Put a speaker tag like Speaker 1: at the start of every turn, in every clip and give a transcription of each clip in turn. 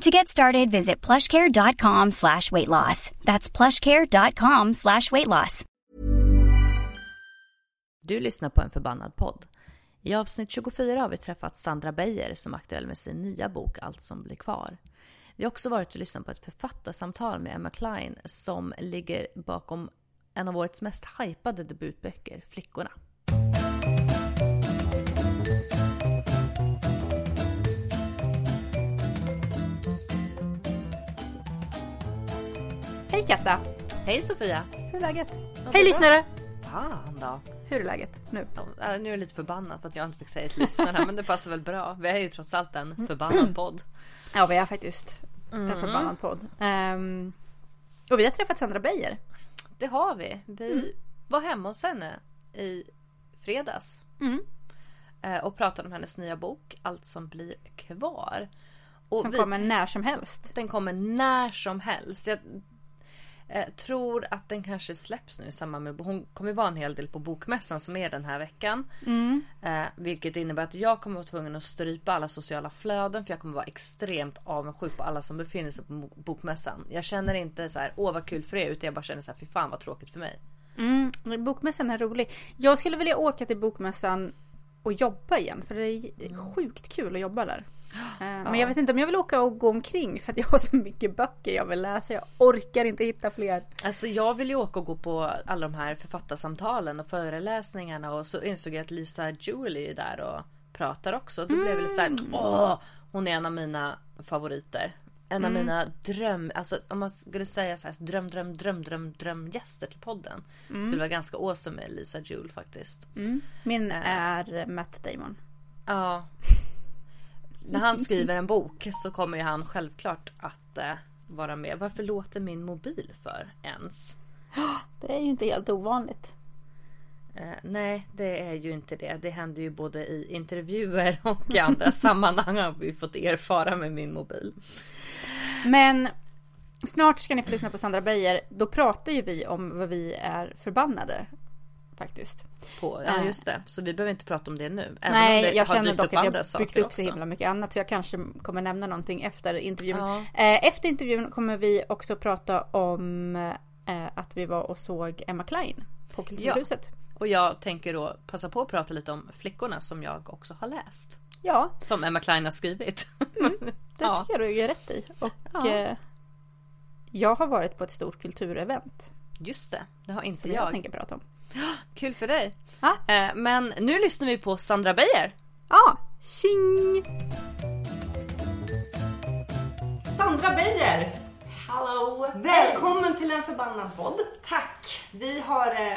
Speaker 1: To get started, visit plushcare.com slash weight loss. That's plushcare.com slash weight loss.
Speaker 2: Du lyssnar på en förbannad podd. I avsnitt 24 har vi träffat Sandra Beijer som är aktuell med sin nya bok Allt som blir kvar. Vi har också varit och lyssnat på ett författarsamtal med Emma Klein som ligger bakom en av årets mest hypade debutböcker, Flickorna.
Speaker 3: Hej Katta!
Speaker 2: Hej Sofia!
Speaker 3: Hur är läget?
Speaker 2: Ja,
Speaker 3: Hej lyssnare!
Speaker 2: Fan då!
Speaker 3: Hur är läget nu?
Speaker 2: Ja, nu är jag lite förbannad för att jag inte fick säga till lyssnarna men det passar väl bra. Vi är ju trots allt en förbannad podd.
Speaker 3: Ja, vi är faktiskt en förbannad podd. Ehm, och vi har träffat Sandra Beijer.
Speaker 2: Det har vi. Vi var hemma hos henne i fredags.
Speaker 3: Mm.
Speaker 2: Eh, Och pratade om hennes nya bok Allt som blir kvar. Och
Speaker 3: Som
Speaker 2: vi-
Speaker 3: kommer när som helst.
Speaker 2: Den kommer när som helst. Jag eh, tror att den kanske släpps nu i samband med... Hon kommer vara en hel del på bokmässan som är den här veckan. Eh, vilket innebär att jag kommer vara tvungen att strypa alla sociala flöden för jag kommer vara extremt avundsjuk på alla som befinner sig på bokmässan. Jag känner inte så här, åh vad kul för er, utan jag bara känner så här, fy fan vad tråkigt för mig.
Speaker 3: Mm, bokmässan är rolig. Jag skulle vilja åka till bokmässan och jobba igen. För det är sjukt kul att jobba där. Eh, Men jag vet inte om jag vill åka och gå omkring för att jag har så mycket böcker jag vill läsa. Jag orkar inte hitta fler.
Speaker 2: Alltså jag vill ju åka och gå på alla de här författarsamtalen och föreläsningarna och så insåg jag att Lisa Julie är där och pratar också. Då blev jag lite såhär, åh! Hon är en av mina favoriter. En av mina dröm, alltså om man skulle säga så här, dröm, dröm, dröm, dröm, drömgäster till podden. Skulle vara ganska awesome med Lisa Julie faktiskt.
Speaker 3: Min är Matt Damon.
Speaker 2: Ja. När han skriver en bok så kommer ju han självklart att eh, vara med. Varför låter min mobil för ens?
Speaker 3: Det är ju inte helt ovanligt.
Speaker 2: Eh, nej, det är ju inte det. Det händer ju både i intervjuer och i andra sammanhang har vi fått erfara med min mobil.
Speaker 3: Men snart ska ni få lyssna på Sandra Beijer. Då pratar ju vi om vad vi är förbannade. Faktiskt.
Speaker 2: På, ja,
Speaker 3: Eh.
Speaker 2: just det. Så vi behöver inte prata om det nu. Även
Speaker 3: Nej,
Speaker 2: det
Speaker 3: jag känner dock att jag har byggt upp så himla mycket annat. Så jag kanske kommer nämna någonting efter intervjun.
Speaker 2: Ja.
Speaker 3: Eh, Efter intervjun kommer vi också prata om eh, att vi var och såg Emma Klein på Kulturhuset.
Speaker 2: Och jag tänker då passa på att prata lite om Flickorna som jag också har läst.
Speaker 3: Ja,
Speaker 2: Som Emma Klein har skrivit.
Speaker 3: det
Speaker 2: Ja.
Speaker 3: tycker jag du gör rätt i. Och
Speaker 2: Ja.
Speaker 3: eh, jag har varit på ett stort kulturevent.
Speaker 2: Just det, det har inte
Speaker 3: Som jag
Speaker 2: jag.
Speaker 3: tänker prata om.
Speaker 2: Kul för dig. Eh, Men nu lyssnar vi på Sandra Beijer.
Speaker 3: Ja, tjing!
Speaker 2: Sandra Beijer!
Speaker 4: Hallå!
Speaker 2: Välkommen till en förbannad podd.
Speaker 4: Tack!
Speaker 2: Vi har eh,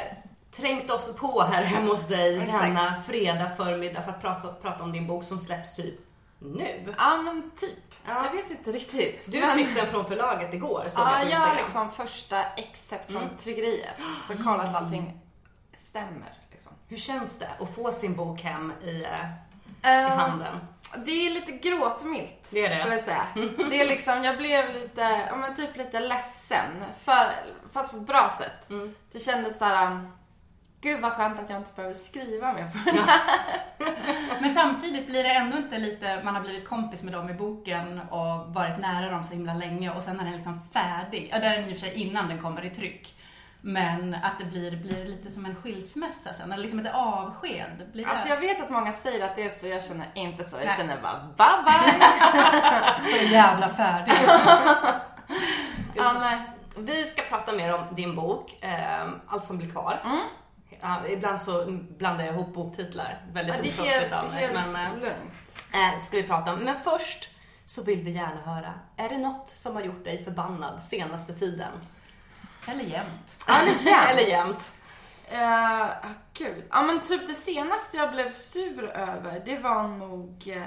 Speaker 2: trängt oss på här hemma hos dig
Speaker 4: Exakt.
Speaker 2: denna fredag förmiddag för att prata, prata om din bok som släpps typ nu.
Speaker 4: Ja men typ.
Speaker 2: Ja.
Speaker 4: Jag vet inte riktigt.
Speaker 2: Du
Speaker 4: men...
Speaker 2: fick den från förlaget igår såg
Speaker 4: Ja,
Speaker 2: jag på Instagram.
Speaker 4: har liksom första exet från tryckeriet. För att kolla att allting stämmer. Liksom.
Speaker 2: Hur känns det att få sin bok hem i, eh, i
Speaker 4: Ehm,
Speaker 2: handen?
Speaker 4: Det är lite gråtmilt,
Speaker 2: Det är det.
Speaker 4: skulle jag säga. Det är liksom, jag blev lite, ja men typ lite ledsen. För, fast på ett bra sätt.
Speaker 2: Mm.
Speaker 4: Det kändes såhär, um, Gud vad skönt att jag inte behöver skriva mer för det
Speaker 5: Men samtidigt blir det ändå inte lite, man har blivit kompis med dem i boken och varit nära dem så himla länge och sen är den liksom färdig. Ja, det är den i och för sig innan den kommer i tryck. Men att det blir, blir lite som en skilsmässa sen, eller liksom ett avsked. Blir det...
Speaker 4: Alltså jag vet att många säger att det är så, jag känner inte så. Jag
Speaker 5: Nej.
Speaker 4: känner bara bye bye.
Speaker 5: så jävla färdig.
Speaker 4: ja, nej.
Speaker 2: Vi ska prata mer om din bok, eh, Allt som blir kvar. Ja, ibland så blandar jag ihop boktitlar. Väldigt
Speaker 4: Ja,
Speaker 2: oproffsigt av mig. Men, eh,
Speaker 4: lugnt.
Speaker 2: det ska vi prata om. Men först så vill vi gärna höra, är det något som har gjort dig förbannad senaste tiden?
Speaker 5: Eller jämt.
Speaker 4: Eller jämt.
Speaker 2: Eller jämt?
Speaker 4: Uh, gud. Ja men typ det senaste jag blev sur över, det var nog... eh,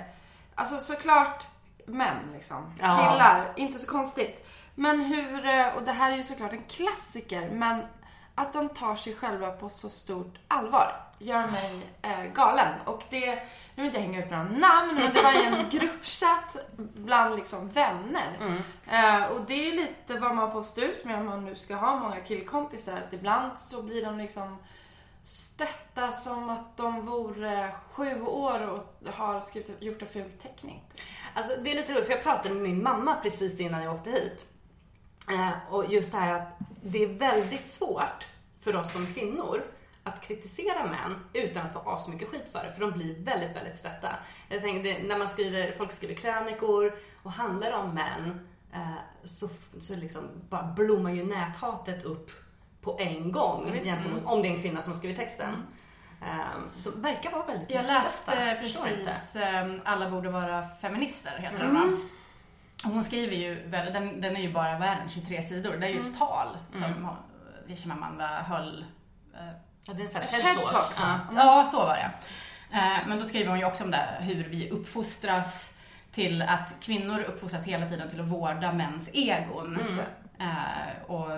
Speaker 4: alltså såklart män liksom.
Speaker 2: Ja.
Speaker 4: Killar, inte så konstigt. Men hur, och det här är ju såklart en klassiker, men att de tar sig själva på så stort allvar gör mig eh, galen. Och det, nu vill inte jag hänga ut några namn, men det var i en gruppchatt bland liksom vänner. Eh, och det är lite vad man får stå ut med om man nu ska ha många killkompisar. Att ibland så blir de liksom stötta som att de vore sju år och har skrivit, gjort en ful teckning.
Speaker 2: Alltså det är lite roligt för jag pratade med min mamma precis innan jag åkte hit. Eh, och just det här att det är väldigt svårt för oss som kvinnor att kritisera män utan att få så mycket skit för det. För de blir väldigt, väldigt stötta. Jag tänker, det, när man skriver, folk skriver krönikor och handlar om män eh, så, så liksom bara blommar ju näthatet upp på en gång.
Speaker 4: Visst.
Speaker 2: Gentemot, om det är en kvinna som har skrivit texten. Eh, de verkar vara väldigt
Speaker 5: Jag läste precis ehm, Alla borde vara feminister, heter den va? Hon skriver ju, väl, den, den är ju bara, vad är den, 23 sidor. Det är ju ett tal som mm. Chimamanda höll. eh,
Speaker 2: Ja, det är en sån här
Speaker 4: TED
Speaker 2: TED-talk.
Speaker 4: Talk,
Speaker 2: Ja.
Speaker 5: Så var det. Eh, Men då skriver hon ju också om det, hur vi uppfostras till att kvinnor uppfostras hela tiden till att vårda mäns egon. Eh, Och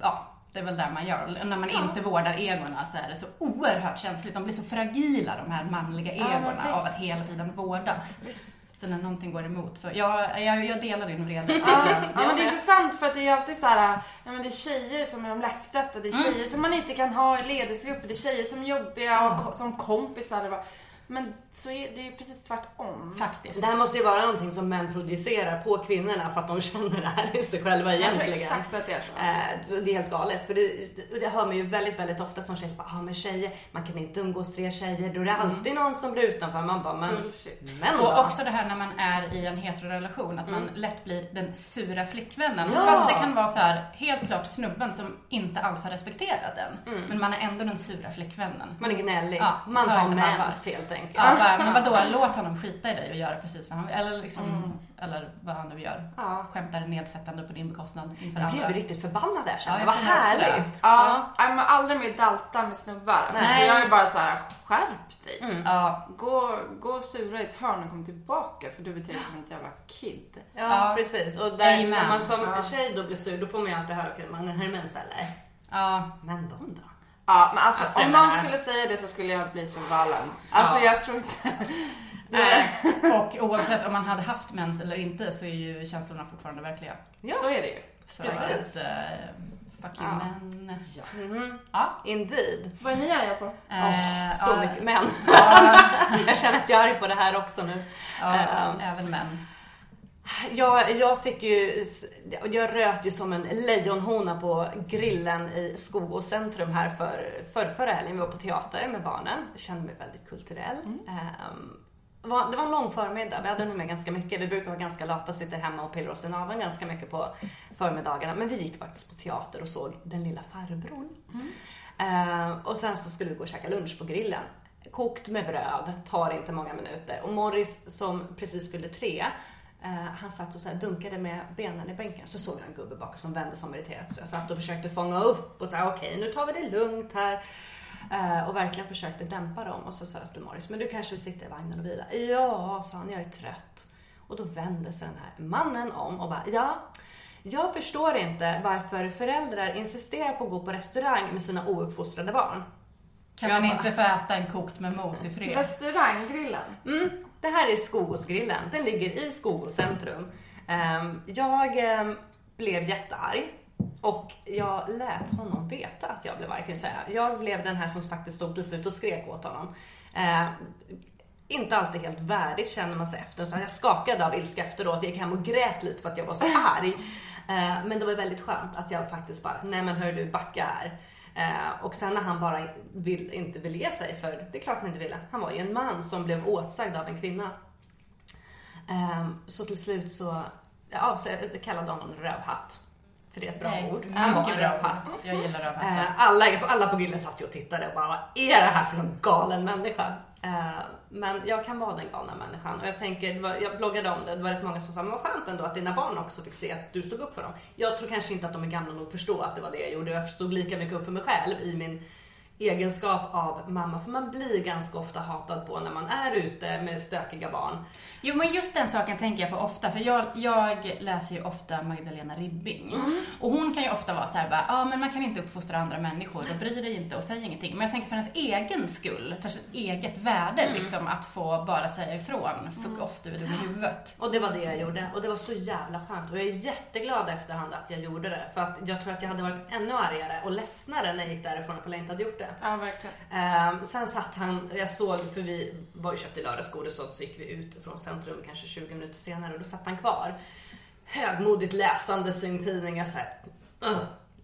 Speaker 5: ja, det är väl där man gör. När man inte vårdar egorna så är det så oerhört känsligt. De blir så fragila de här manliga egorna av
Speaker 4: visst.
Speaker 5: att hela tiden vårdas.
Speaker 4: Visst.
Speaker 5: Så när någonting går emot så jag, jag, jag delar din vrede.
Speaker 4: Ja, ja men det är intressant för att det är alltid så här, ja men det är tjejer som är de lättstötta, det är tjejer som man inte kan ha i ledningsgrupper, det är tjejer som är jobbiga och som kompisar. Det var- Men så är det är ju precis tvärtom.
Speaker 5: Faktiskt.
Speaker 2: Det här måste ju vara någonting som män projicerar på kvinnorna för att de känner det här i sig själva
Speaker 4: Jag tror
Speaker 2: egentligen.
Speaker 4: exakt att det är så.
Speaker 2: Eh, det är helt galet. För det, det, hör man ju väldigt, väldigt ofta som tjej. Ah, men tjejer, man kan inte umgås tre tjejer. Då är det alltid någon som blir utanför. Man bara, men,
Speaker 4: Bullshit.
Speaker 2: men då?
Speaker 5: Och också det här när man är i en heterorelation, att man lätt blir den sura flickvännen.
Speaker 2: Ja.
Speaker 5: Fast det kan vara så här, helt klart snubben som inte alls har respekterat den. Men man är ändå den sura flickvännen.
Speaker 2: Man är gnällig.
Speaker 5: Ja,
Speaker 2: man har mens helt enkelt.
Speaker 5: Ja, bara, men vadå, låt honom skita i dig och göra precis vad han vill. Eller, liksom, eller vad han nu gör.
Speaker 2: Ja.
Speaker 5: Skämtar nedsättande på din bekostnad inför
Speaker 2: Jag blev
Speaker 5: andra.
Speaker 2: riktigt förbannad där
Speaker 5: Ja, det.
Speaker 2: härligt.
Speaker 4: Ja, nej, men aldrig mer dalta med snubbar. Alltså, jag är bara så här: skärp dig.
Speaker 5: Ja,
Speaker 4: Gå, gå och sura i ett hörn och kom tillbaka för du beter dig som ett jävla kid.
Speaker 2: Ja,
Speaker 5: Ja.
Speaker 2: precis. Och där,
Speaker 5: Amen.
Speaker 2: när man som
Speaker 4: Ja.
Speaker 2: tjej då blir sur, då får man ju alltid höra att man har mens eller?
Speaker 5: ja.
Speaker 2: Men de då?
Speaker 4: Ja, men alltså,
Speaker 5: Alltså,
Speaker 4: om någon
Speaker 5: menar-
Speaker 4: skulle säga det så skulle jag bli så galen. Alltså jag tror inte...
Speaker 5: Eh, och oavsett om man hade haft mens eller inte så är ju känslorna fortfarande verkliga.
Speaker 2: Ja.
Speaker 4: Så är det ju.
Speaker 5: Så
Speaker 2: Precis.
Speaker 5: att, eh, fuck you
Speaker 2: Ja.
Speaker 5: men.
Speaker 2: Mhm.
Speaker 5: Ja.
Speaker 2: Indeed.
Speaker 4: Vad är ni arga på?
Speaker 5: Eh,
Speaker 2: Så
Speaker 5: ja,
Speaker 2: mycket män.
Speaker 5: Ja,
Speaker 2: jag känner att jag är arg på det här också nu.
Speaker 5: ja,
Speaker 2: Ehm.
Speaker 5: även män.
Speaker 2: Jag, jag fick ju, jag röt ju som en lejonhona på grillen i Skogås centrum här för, för förra helgen. Vi var på teater med barnen. Jag kände mig väldigt kulturell. Ehm, det var- det var en lång förmiddag, vi hade hunnit med ganska mycket. Vi brukar vara ganska lata, sitter hemma och pillar oss i naveln ganska mycket på förmiddagarna. Men vi gick faktiskt på teater och såg Den lilla farbrorn. Ehm, och sen så skulle vi gå och käka lunch på grillen. Kokt med bröd, tar inte många minuter. Och Morris som precis fyllde tre, han satt och så här dunkade med benen i bänken. Så såg jag en gubbe bakom som vände som irriterat. Så jag satt och försökte fånga upp och sa okej nu tar vi det lugnt här. Eh, och verkligen försökte dämpa dem. Och så sa jag till Morris, men du kanske vill sitta i vagnen och vila? Ja, sa han, jag är trött. Och då vände sig den här mannen om och bara, ja, jag förstår inte varför föräldrar insisterar på att gå på restaurang med sina ouppfostrade barn.
Speaker 5: Kan
Speaker 2: Jag
Speaker 5: man
Speaker 2: bara-
Speaker 5: inte få äta en kokt med mos i fred?
Speaker 4: Restauranggrillen.
Speaker 2: Mm, det här är Skogåsgrillen. Den ligger i Skogås centrum. Ehm, jag ehm, blev jättearg och jag lät honom veta att jag blev arg kan jag säga. Jag blev den här som faktiskt stod till slut och skrek åt honom. Eh, inte alltid helt värdigt känner man sig efter. Så jag skakade av ilska efteråt. Jag gick hem och grät lite för att jag var så arg. Eh, men det var väldigt skönt att jag faktiskt bara, nej men hör du, backa här. Eh, och sen när han bara vill, inte vill ge sig, för det är klart han inte ville. Han var ju en man som blev åtsagd av en kvinna. Eh, så till slut så ja, så jag kallade honom rövhatt. För det är ett bra
Speaker 5: Nej,
Speaker 2: ord. Han var en rövhatt.
Speaker 5: Jag gillar rövhatt.
Speaker 2: Eh, alla, alla på grillen satt ju och tittade och bara, vad är det här för någon galen människa? Men jag kan vara den galna människan. Och jag tänker, var, jag bloggade om det, det var rätt många som sa, men vad skönt ändå att dina barn också fick se att du stod upp för dem. Jag tror kanske inte att de är gamla nog att förstå att det var det jag gjorde, jag stod lika mycket upp för mig själv i min egenskap av mamma, för man blir ganska ofta hatad på när man är ute med stökiga barn.
Speaker 5: Jo men just den saken tänker jag på ofta för jag, jag läser ju ofta Magdalena Ribbing. Och hon kan ju ofta vara så här bara, ja men man kan inte uppfostra andra människor och bry dig inte och säg ingenting. Men jag tänker för ens egen skull, för sitt eget värde liksom att få bara säga ifrån. Fuck off du är dum i huvudet.
Speaker 2: Och det var det jag gjorde och det var så jävla skönt och jag är jätteglad efterhand att jag gjorde det för att jag tror att jag hade varit ännu argare och ledsnare när jag gick därifrån ifall jag inte hade gjort det.
Speaker 4: Ja, verkligen.
Speaker 2: Ehm, sen satt han, jag såg, för vi var ju köpte lördagsgodis och så gick vi ut från centrum kanske 20 minuter senare och då satt han kvar. Högmodigt läsande sin tidning. Jag såhär, "Ugh.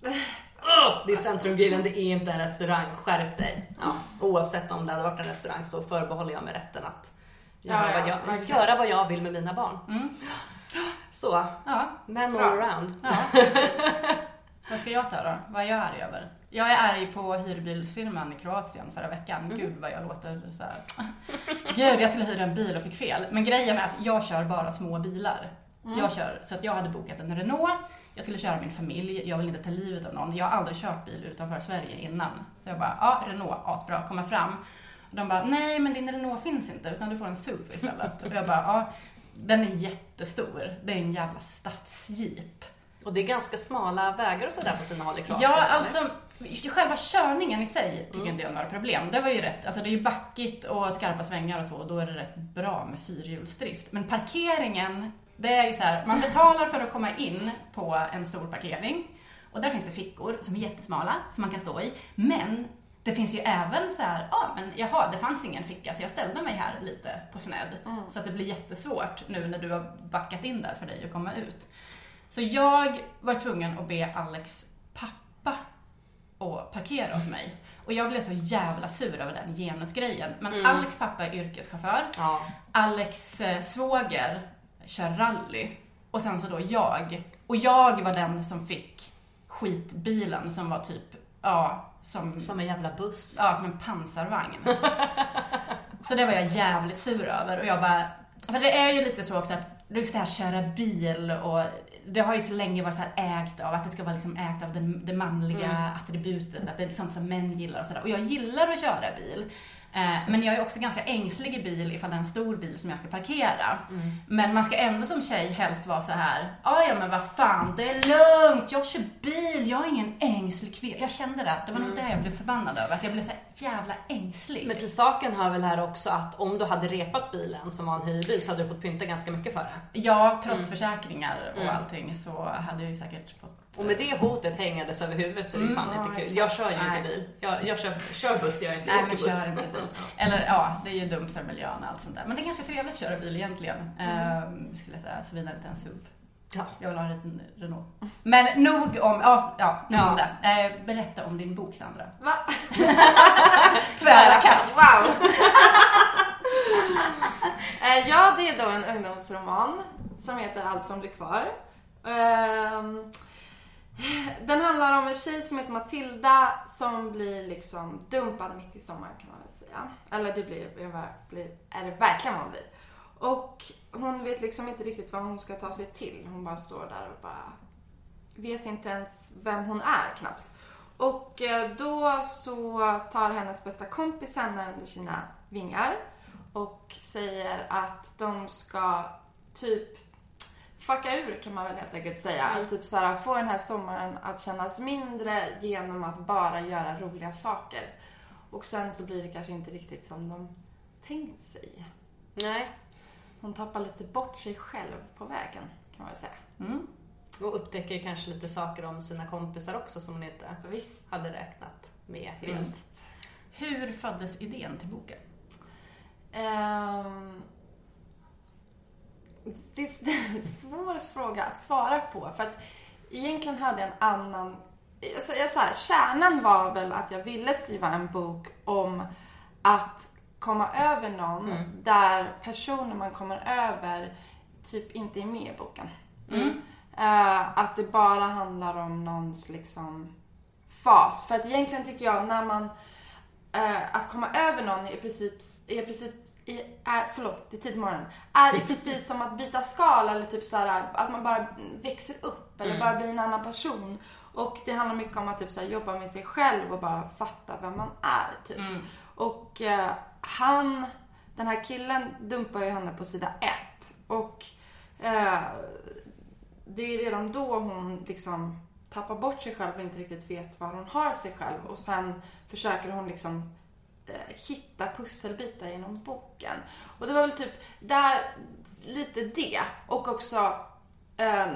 Speaker 2: Ugh. det är Centrumgrillen, det är inte en restaurang, skärp dig. Ja, oavsett om det hade varit en restaurang så förbehåller jag mig rätten att göra,
Speaker 4: Ja, ja,
Speaker 2: vad, jag, göra vad jag vill med mina barn. Så,
Speaker 5: Ja,
Speaker 2: men all around.
Speaker 5: ja. Vad ska jag ta då? Vad är jag arg över? Jag är arg på hyrbilsfirman i Kroatien förra veckan. Gud vad jag låter så här. Gud, jag skulle hyra en bil och fick fel. Men grejen är att jag kör bara små bilar. Jag kör, så att jag hade bokat en Renault. Jag skulle köra min familj. Jag vill inte ta livet av någon. Jag har aldrig kört bil utanför Sverige innan. Så jag bara, ja Renault, asbra, kommer fram. De bara, nej men din Renault finns inte utan du får en SUV istället. Och jag bara, ja den är jättestor. Det är en jävla stadsjeep.
Speaker 2: Och det är ganska smala vägar och sådär på sina håll i Kroatien.
Speaker 5: Ja, alltså själva körningen i sig tycker inte jag är några problem. Det var ju rätt, alltså det är ju backigt och skarpa svängar och så, och då är det rätt bra med fyrhjulsdrift. Men parkeringen, det är ju så här, man betalar för att komma in på en stor parkering och där finns det fickor som är jättesmala som man kan stå i. Men det finns ju även så här, ja men jaha, det fanns ingen ficka så jag ställde mig här lite på sned. Så att det blir jättesvårt nu när du har backat in där för dig att komma ut. Så jag var tvungen att be Alex pappa att parkera åt mig. Och jag blev så jävla sur över den genusgrejen. Men Alex pappa är yrkeschaufför.
Speaker 2: Ja.
Speaker 5: Alex eh, svåger kör rally. Och sen så då jag. Och jag var den som fick skitbilen som var typ, ja, som,
Speaker 2: Som en jävla buss.
Speaker 5: ja, som en pansarvagn. så det var jag jävligt sur över. Och jag bara, för det är ju lite så också att just det här köra bil och det har ju så länge varit så här ägt av att det ska vara liksom ägt av det, det manliga attributet, att det är sånt som män gillar och sådär. Och jag gillar att köra bil. Eh, Men jag är också ganska ängslig i bil ifall det är en stor bil som jag ska parkera. Men man ska ändå som tjej helst vara så här. "Ah, ja men vad fan, det är lugnt, jag kör bil, jag är ingen ängslig kvinna. Jag kände det, det var nog det jag blev förbannad över, att jag blev så jävla ängslig.
Speaker 2: Men till saken hör väl här också att om du hade repat bilen som var en hyrbil så hade du fått pynta ganska mycket för det.
Speaker 5: Ja, trots försäkringar och allting så hade jag ju säkert fått...
Speaker 2: Och med det hotet hängandes över huvudet så är det fan
Speaker 5: Mm.
Speaker 2: inte kul. Jag kör ju inte bil. Jag, jag kör, kör buss, jag gör inte
Speaker 5: Nej
Speaker 2: åker buss.
Speaker 5: kör inte bil. Eller ja, det är ju dumt för miljön och allt sånt där. Men det är ganska trevligt att köra bil egentligen. Ehm, skulle jag säga, såvida det inte är en SUV.
Speaker 2: Ja.
Speaker 5: Jag vill ha en liten Renault. Men nog om, ja, ja nog
Speaker 2: Ja.
Speaker 5: om det. Eh, berätta om din bok Sandra.
Speaker 4: Va?
Speaker 5: Tvära kast.
Speaker 4: Wow! Eh, ja, det är då en ungdomsroman som heter Allt som blir kvar. Ehm, Den handlar om en tjej som heter Matilda som blir liksom dumpad mitt i sommaren kan man väl säga. Eller det blir, det blir är det verkligen vad hon blir. Och hon vet liksom inte riktigt vad hon ska ta sig till. Hon bara står där och bara vet inte ens vem hon är knappt. Och eh, då så tar hennes bästa kompis henne under sina vingar och säger att de ska typ fucka ur kan man väl helt enkelt säga. Typ såhär, få den här sommaren att kännas mindre genom att bara göra roliga saker. Och sen så blir det kanske inte riktigt som de tänkt sig.
Speaker 2: Nej.
Speaker 4: Hon tappar lite bort sig själv på vägen kan man väl säga.
Speaker 5: Mm.
Speaker 2: Och upptäcker kanske lite saker om sina kompisar också som hon inte
Speaker 4: Visst.
Speaker 2: hade räknat med.
Speaker 4: Visst.
Speaker 5: Hur föddes idén till boken?
Speaker 4: Ehm, det är en svår fråga att svara på. För att egentligen hade jag en annan... Jag, jag, så här, kärnan var väl att jag ville skriva en bok om att komma över någon där personen man kommer över typ inte är med i boken. Eh, att det bara handlar om någons liksom fas. För att egentligen tycker jag när man eh, att komma över någon är i princip, är i princip i, är, förlåt, det är tidigt morgonen. Är i precis som att byta skal eller typ så här, att man bara växer upp eller bara blir en annan person. Och det handlar mycket om att typ så här, jobba med sig själv och bara fatta vem man är typ. Och eh, han, den här killen dumpar ju henne på sida ett. Och eh, det är redan då hon liksom tappar bort sig själv och inte riktigt vet var hon har sig själv. Och sen försöker hon liksom hitta pusselbitar genom boken. Och det var väl typ där, lite det. Och också eh,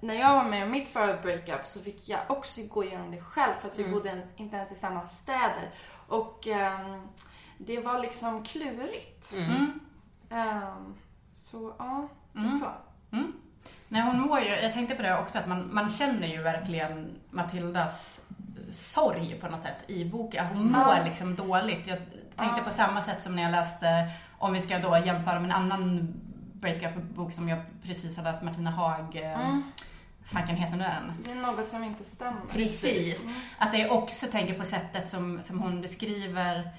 Speaker 4: när jag var med om mitt förra breakup så fick jag också gå igenom det själv för att vi bodde en, inte ens i samma städer. Och ehm, det var liksom klurigt. Ehm, så ja, så.
Speaker 5: Nej, hon mår ju, jag tänkte på det också, att man, man känner ju verkligen Matildas sorg på något sätt i boken. Hon mår liksom dåligt. Jag tänkte på samma sätt som när jag läste, om vi ska då jämföra med en annan breakup-bok som jag precis har läst, Martina Haag. Mm. Fanken heter den?
Speaker 4: Det är något som inte stämmer.
Speaker 5: Precis. Att jag också tänker på sättet som, som hon beskriver eh,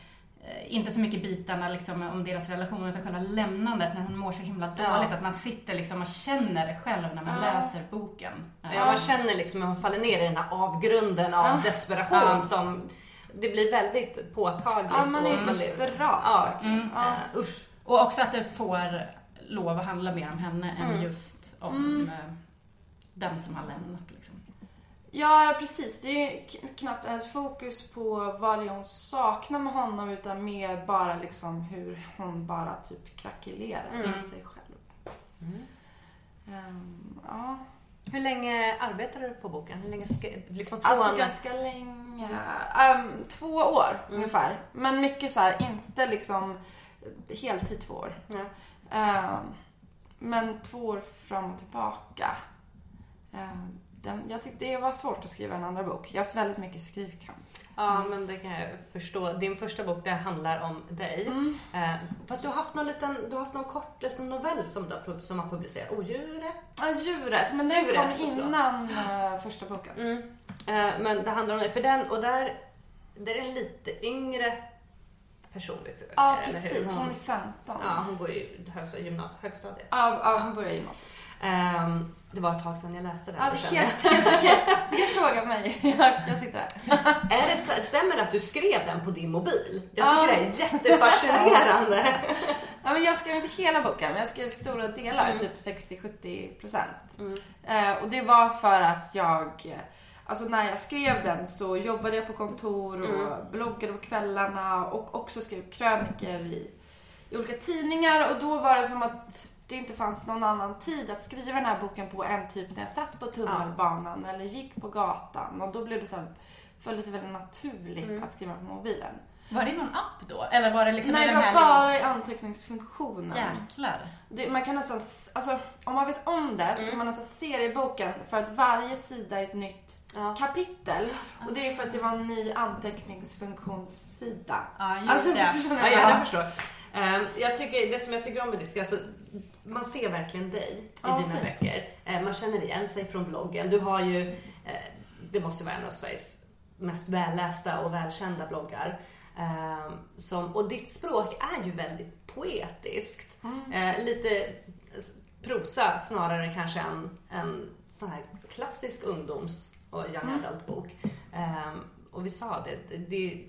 Speaker 5: inte så mycket bitarna liksom, om deras relation utan själva lämnandet när hon mår så himla dåligt. Att man sitter liksom och känner det själv när man läser boken.
Speaker 2: Ja, man känner liksom hur man faller ner i den här avgrunden av desperation
Speaker 5: Ja.
Speaker 2: som det blir väldigt påtagligt.
Speaker 4: Ja, man är ju desperat
Speaker 2: Ja.
Speaker 4: Ja.
Speaker 2: eh, usch.
Speaker 5: Och också att det får lov att handla mer om henne än just om eh, den som har lämnat.
Speaker 4: Ja, precis. Det är ju knappt ens fokus på vad det är hon saknar med honom utan mer bara liksom hur hon bara typ krackelerar i sig själv. Ehm, ja.
Speaker 2: Hur länge arbetade du på boken? Hur länge ska, liksom från...
Speaker 4: Alltså ganska länge. Ehm, två år ungefär. Men mycket så här, inte liksom heltid två år.
Speaker 2: Ja.
Speaker 4: Ehm, men två år fram och tillbaka. Ehm, den, jag tyckte det var svårt att skriva en andra bok. Jag har haft väldigt mycket skrivkamp.
Speaker 2: Ja, men det kan jag förstå. Din första bok, det handlar om dig. Eh, fast du har haft någon liten, du har haft någon kort liksom novell som, du har, som har publicerat. Odjuret.
Speaker 4: Ja, djuret. Men den
Speaker 2: Djuret,
Speaker 4: kom innan eh, första boken.
Speaker 2: Eh, men det handlar om dig. För den, och där, där är en lite yngre person vi följer.
Speaker 4: Ja, precis. Hon är 15.
Speaker 2: Ja, hon går i högstadiet.
Speaker 4: Ja, ja, hon börjar i gymnasiet.
Speaker 2: Ehm, det var ett tag sedan jag läste den.
Speaker 4: Ja, det
Speaker 2: det
Speaker 4: är helt, helt. Du kan fråga mig. Jag, jag sitter här.
Speaker 2: Är det, stämmer det att du skrev den på din mobil? Jag
Speaker 4: Ja.
Speaker 2: tycker det är jättefascinerande.
Speaker 4: Ja, men jag skrev inte hela boken, men jag skrev stora delar, typ 60-70 procent. Eh, och det var för att jag, alltså när jag skrev den så jobbade jag på kontor och bloggade på kvällarna och också skrev kröniker i, i olika tidningar och då var det som att det inte fanns någon annan tid att skriva den här boken på än typ när jag satt på tunnelbanan eller gick på gatan och då blev det så här, följde sig väldigt naturligt att skriva på mobilen.
Speaker 5: Var det någon app då? Eller var det liksom
Speaker 4: Nej, det var bara i anteckningsfunktionen.
Speaker 5: Jäklar.
Speaker 4: Det, man kan nästan, alltså om man vet om det så kan man nästan se det i boken för att varje sida är ett nytt kapitel. Och det är för att det var en ny anteckningsfunktionssida.
Speaker 5: Ja, just
Speaker 4: Alltså,
Speaker 5: det.
Speaker 4: ni?
Speaker 2: Ja, jag, jag förstår. Ehm, jag tycker, det som jag tycker om med ditt alltså, man ser verkligen dig i
Speaker 4: Ja,
Speaker 2: dina
Speaker 4: fint.
Speaker 2: böcker. Eh, man känner igen sig från bloggen. Du har ju, eh, det måste vara en av Sveriges mest vällästa och välkända bloggar. Ehm, som, och ditt språk är ju väldigt poetiskt. Eh, lite prosa snarare kanske än en sån här klassisk ungdoms och young adult bok. Ehm, och vi sa det, det,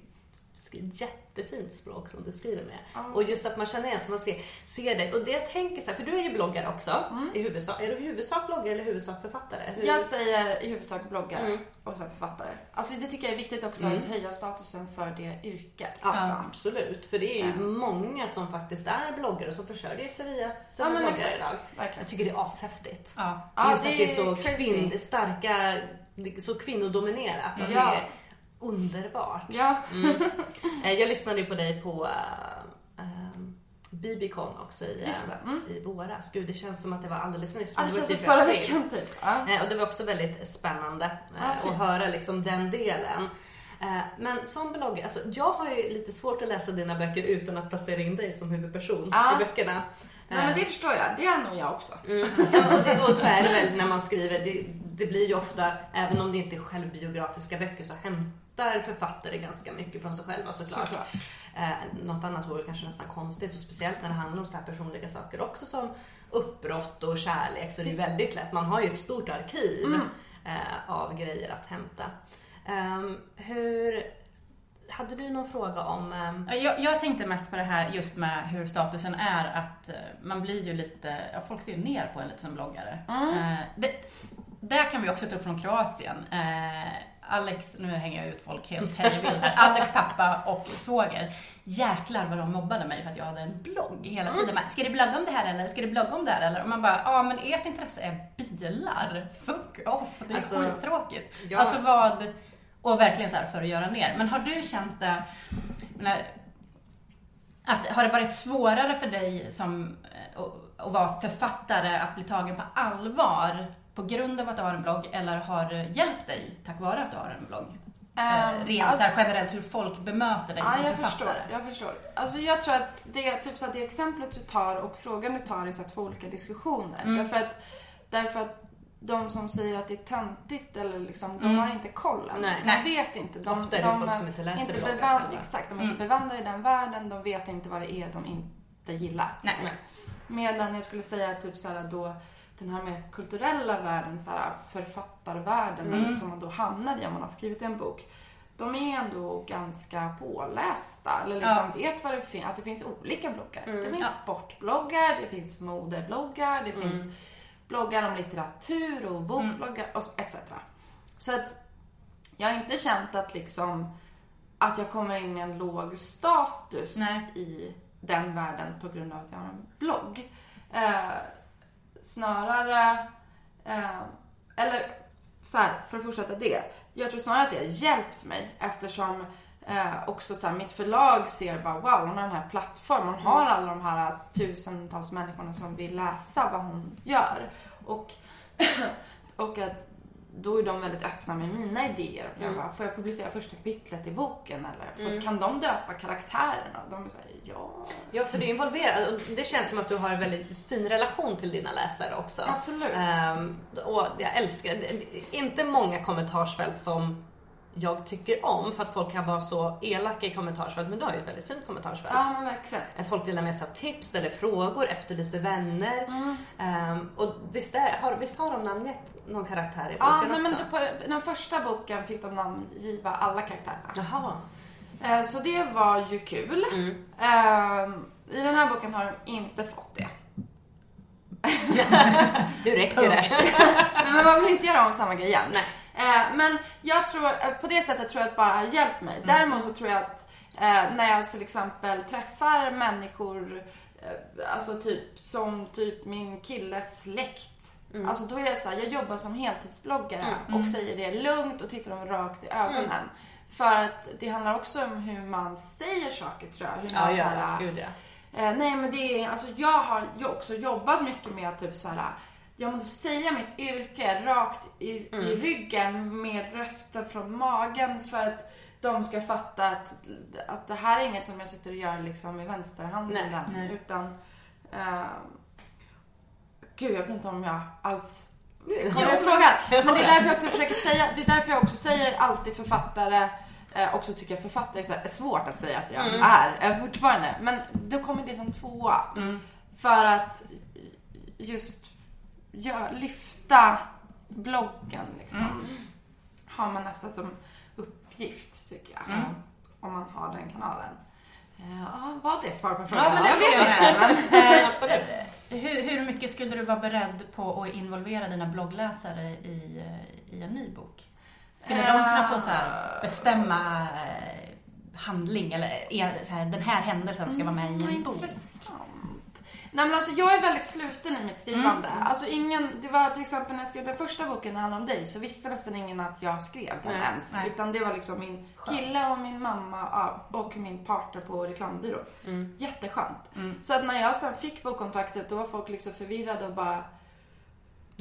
Speaker 2: jättefint språk som du skriver med. Och just att man känner igen sig, man ser, ser dig. Och det jag tänker så här, för du är ju bloggare också. I huvudsak. Är du i huvudsak bloggare eller i huvudsak författare? Hur-
Speaker 4: Jag säger i huvudsak bloggare
Speaker 2: Mm.
Speaker 4: och så författare. Alltså det tycker jag är viktigt också att höja statusen för det yrket.
Speaker 2: Ja,
Speaker 4: Alltså.
Speaker 2: absolut. För det är ju många som faktiskt är bloggare och som försörjer sig via sina
Speaker 4: Ja,
Speaker 2: bloggare
Speaker 4: exakt.
Speaker 2: idag.
Speaker 4: Verkligen.
Speaker 2: Jag tycker det är ashäftigt.
Speaker 5: Ja.
Speaker 4: Ja,
Speaker 2: Just
Speaker 4: det
Speaker 2: att det är så kvinn, starka, det så kvinnodominerat. Att det
Speaker 4: Ja.
Speaker 2: är underbart.
Speaker 4: Ja.
Speaker 2: Eh, Jag lyssnade ju på dig på uh, Bibicon också i.
Speaker 4: Mm.
Speaker 2: i våras. Gud, det känns som att det var alldeles nyss.
Speaker 4: Ja, det
Speaker 2: var
Speaker 4: känns som
Speaker 2: typ
Speaker 4: förra veckan typ. Ja.
Speaker 2: Och det var också väldigt spännande
Speaker 4: Ja,
Speaker 2: att höra liksom den delen. Men som bloggare, alltså jag har ju lite svårt att läsa dina böcker utan att placera in dig som huvudperson
Speaker 4: Ja.
Speaker 2: i böckerna.
Speaker 4: Nej men det förstår jag. Det är nog jag också.
Speaker 2: Mm. Ja, och, det, och så är det väl när man skriver. Det, det blir ju ofta, även om det inte är självbiografiska böcker, så hämtar författare ganska mycket från sig själva såklart.
Speaker 4: Såklart.
Speaker 2: Eh, något annat vore kanske nästan konstigt. Och speciellt när det handlar om så här personliga saker också som uppbrott och kärlek. Så det är väldigt lätt. Man har ju ett stort arkiv
Speaker 4: Mm.
Speaker 2: eh, av grejer att hämta. Ehm, hur... Hade du någon fråga om... ehm,
Speaker 5: Jag, jag tänkte mest på det här just med hur statusen är att eh, man blir ju lite, ja, folk ser ju ner på en lite som bloggare. Eh, det, där kan vi också ta upp från Kroatien. Alex, nu hänger jag ut folk helt här i bild här. Alex pappa och svåger. Jäklar vad de mobbade mig för att jag hade en blogg hela tiden. Man, Ska du blogga om det här eller ska du blogga om det här eller? Och man bara, ja men ert intresse är bilar. Fuck off. Det är
Speaker 2: Alltså,
Speaker 5: skittråkigt.
Speaker 2: ja.
Speaker 5: Alltså vad, och verkligen så här för att göra ner. Men har du känt det, menar, att, har det varit svårare för dig som, att vara författare att bli tagen på allvar på grund av att du har en blogg eller har hjälpt dig tack vare att du har en blogg? Eh, rent
Speaker 4: alltså-
Speaker 5: generellt hur folk bemöter dig
Speaker 4: Ja,
Speaker 5: som
Speaker 4: jag
Speaker 5: författare.
Speaker 4: förstår. Jag förstår. Alltså jag tror att det, typ så att det exemplet du tar och frågan du tar är så två olika diskussioner.
Speaker 5: Mm.
Speaker 4: Därför, att, därför att de som säger att det är töntigt eller liksom, de
Speaker 5: Mm.
Speaker 4: har inte koll.
Speaker 2: Nej.
Speaker 4: De
Speaker 5: Nej.
Speaker 4: vet inte. De,
Speaker 2: Ofta är det
Speaker 4: de
Speaker 2: folk som inte läser
Speaker 4: inte
Speaker 2: bloggar
Speaker 4: bevan-. Exakt, de är
Speaker 5: Mm.
Speaker 4: inte bevandrade i den världen. De vet inte vad det är de inte gillar.
Speaker 5: Nej.
Speaker 4: Medan jag skulle säga typ så här då den här mer kulturella världen, så här författarvärlden
Speaker 5: Mm.
Speaker 4: som man då hamnar i om man har skrivit en bok. De är ändå ganska pålästa eller liksom vet vad det finns, att det finns olika bloggar. Det finns
Speaker 5: Ja.
Speaker 4: sportbloggar, det finns modebloggar, det finns bloggar om litteratur och bokbloggar och så- etc. Så att jag har inte känt att liksom att jag kommer in med en låg status
Speaker 5: Nej.
Speaker 4: i den världen på grund av att jag har en blogg. Snarare, eh, eller så här, för att fortsätta det. Jag tror snarare att det har hjälpt mig eftersom eh, också så här, mitt förlag ser bara wow, hon har den här plattformen. Hon har alla de här tusentals människorna som vill läsa vad hon gör. Och, och att då är de väldigt öppna med mina idéer. Jag bara, får jag publicera första kapitlet i boken eller får, kan de döpa karaktärerna? De säger ja.
Speaker 2: Ja, för du är involverad och det känns som att du har en väldigt fin relation till dina läsare också.
Speaker 4: Absolut.
Speaker 2: Ehm, och jag älskar, det är inte många kommentarsfält som jag tycker om för att folk kan vara så elaka i kommentarsfält men du har ju ett väldigt fint kommentarsfält.
Speaker 4: Ja, men verkligen.
Speaker 2: Eh, Folk delar med sig av tips, ställer frågor, efterlyser vänner.
Speaker 4: Mm.
Speaker 2: Ehm, och visst, är, har, visst har de namngett någon karaktär i boken
Speaker 4: Ja, nej,
Speaker 2: också?
Speaker 4: men på den första boken fick de namngiva alla karaktärerna.
Speaker 2: Jaha.
Speaker 4: Eh, Så det var ju kul.
Speaker 2: Mm.
Speaker 4: Eh, I den här boken har de inte fått det.
Speaker 2: Nu räcker det.
Speaker 4: Nej, men man vill inte göra om samma grej igen. Eh, Men jag tror, eh, på det sättet tror jag att bara har hjälpt mig. Däremot så tror jag att eh, när jag till exempel träffar människor, eh, alltså typ som typ min killes släkt. Alltså då är jag såhär, jag jobbar som heltidsbloggare och säger det lugnt och tittar dem rakt i ögonen. För att det handlar också om hur man säger saker tror jag. Hur
Speaker 2: Ja,
Speaker 4: man,
Speaker 2: ja,
Speaker 4: såhär,
Speaker 2: gud ja.
Speaker 4: Eh, nej men det är, alltså jag har ju också jobbat mycket med typ så här. Jag måste säga mitt yrke rakt i, i ryggen med rösten från magen för att de ska fatta att, att det här är inget som jag sitter och gör liksom med vänsterhanden.
Speaker 2: Nej,
Speaker 5: nej.
Speaker 4: Utan, eh, gud jag vet inte om jag alls kommer jag frågan. Men det är därför jag också försöker säga, det är därför jag också säger alltid författare, eh, också tycker jag författare är så här svårt att säga att jag är eh, fortfarande. Men då kommer det som tvåa. För att just ja, lyfta bloggen liksom. Har man nästan som uppgift tycker jag. om man har den kanalen. Eh, Ja, var det svar på frågan?
Speaker 5: Ja, men det
Speaker 4: jag vet inte. Men...
Speaker 5: Eh, Absolut. Hur, hur mycket skulle du vara beredd på att involvera dina bloggläsare i, eh, i en ny bok? Skulle de kunna få så här, bestämma eh, handling eller eh, så här, den här händelsen ska vara med i en bok?
Speaker 4: Intressant. Nej men alltså jag är väldigt sluten i mitt skrivande.
Speaker 5: Mm.
Speaker 4: Alltså ingen, det var till exempel när jag skrev den första boken, Det handlar om dig, så visste nästan ingen att jag skrev den
Speaker 5: Nej,
Speaker 4: ens.
Speaker 5: nej.
Speaker 4: Utan det var liksom min kille och min mamma och min partner på reklambyrå.
Speaker 5: Mm.
Speaker 4: Jätteskönt. Så att när jag sen fick bokkontraktet då var folk liksom förvirrade och bara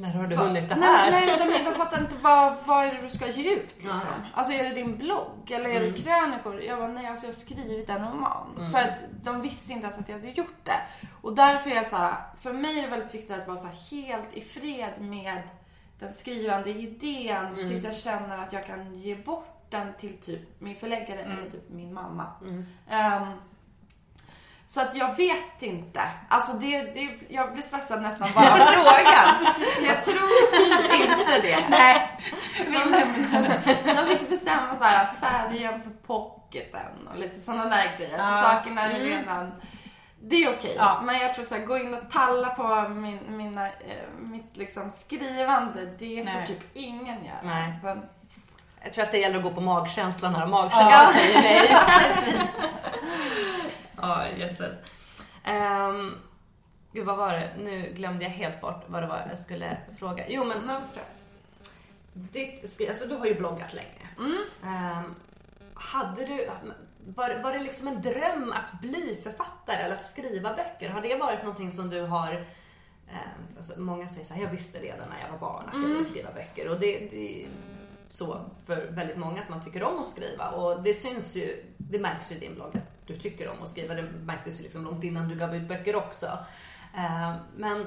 Speaker 2: När har du
Speaker 4: Va-
Speaker 2: hunnit det
Speaker 4: nej,
Speaker 2: här?
Speaker 4: Nej, de, de fattar inte vad, vad är det du ska ge ut liksom.
Speaker 2: Nej.
Speaker 4: Alltså är det din blogg eller är det krönikor? Jag bara, nej alltså jag har skrivit en roman. För att de visste inte ens att jag hade gjort det. Och därför är jag så här, för mig är det väldigt viktigt att vara så helt i fred med den skrivande idén tills jag känner att jag kan ge bort den till typ min förläggare eller typ min mamma. Ehm, så att jag vet inte. Alltså det, det, jag blir stressad nästan bara av frågan. Så jag tror typ inte det. Nej. De, de fick bestämma så här färgen på pocketen och lite sådana där grejer. Så
Speaker 5: Ja.
Speaker 4: sakerna är redan... Det är okej.
Speaker 5: Ja.
Speaker 4: Men jag tror så här, gå in och talla på min, mina, eh, mitt liksom skrivande, det får
Speaker 5: Nej.
Speaker 4: typ ingen göra.
Speaker 2: Nej.
Speaker 4: Så,
Speaker 2: Jag tror att det gäller att gå på magkänslan här. Magkänslan
Speaker 4: Ja.
Speaker 2: säger nej. Ja, jösses. Um, gud, vad var det? Nu glömde jag helt bort vad det var jag skulle fråga. Jo, men
Speaker 4: no stress.
Speaker 2: ditt, alltså, du har ju bloggat länge. Ehm, hade du, var, var det liksom en dröm att bli författare eller att skriva böcker? Har det varit någonting som du har ehm, alltså, Många säger så här, jag visste redan när jag var barn att jag ville skriva böcker. Och det, det så för väldigt många att man tycker om att skriva. Och det syns ju, det märks ju i din blogg att du tycker om att skriva. Det märktes ju liksom långt innan du gav ut böcker också. Eh, men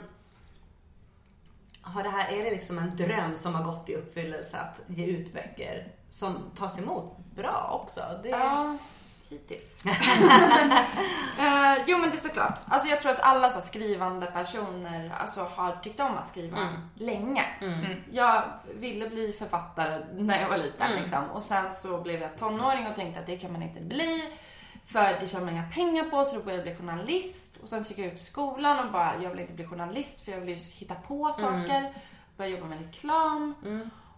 Speaker 2: har det här, är det liksom en dröm som har gått i uppfyllelse att ge ut böcker som tas emot bra också? Det...
Speaker 4: Ja, hittills. Eh, jo men det är såklart. Alltså jag tror att alla så skrivande personer alltså, har tyckt om att skriva länge. Jag ville bli författare när jag var liten liksom. Och sen så blev jag tonåring och tänkte att det kan man inte bli. För det tjänar man inga pengar på så då började jag bli journalist. Och sen så gick jag ut skolan och bara, jag vill inte bli journalist för jag vill ju hitta på saker. Började jobba med reklam.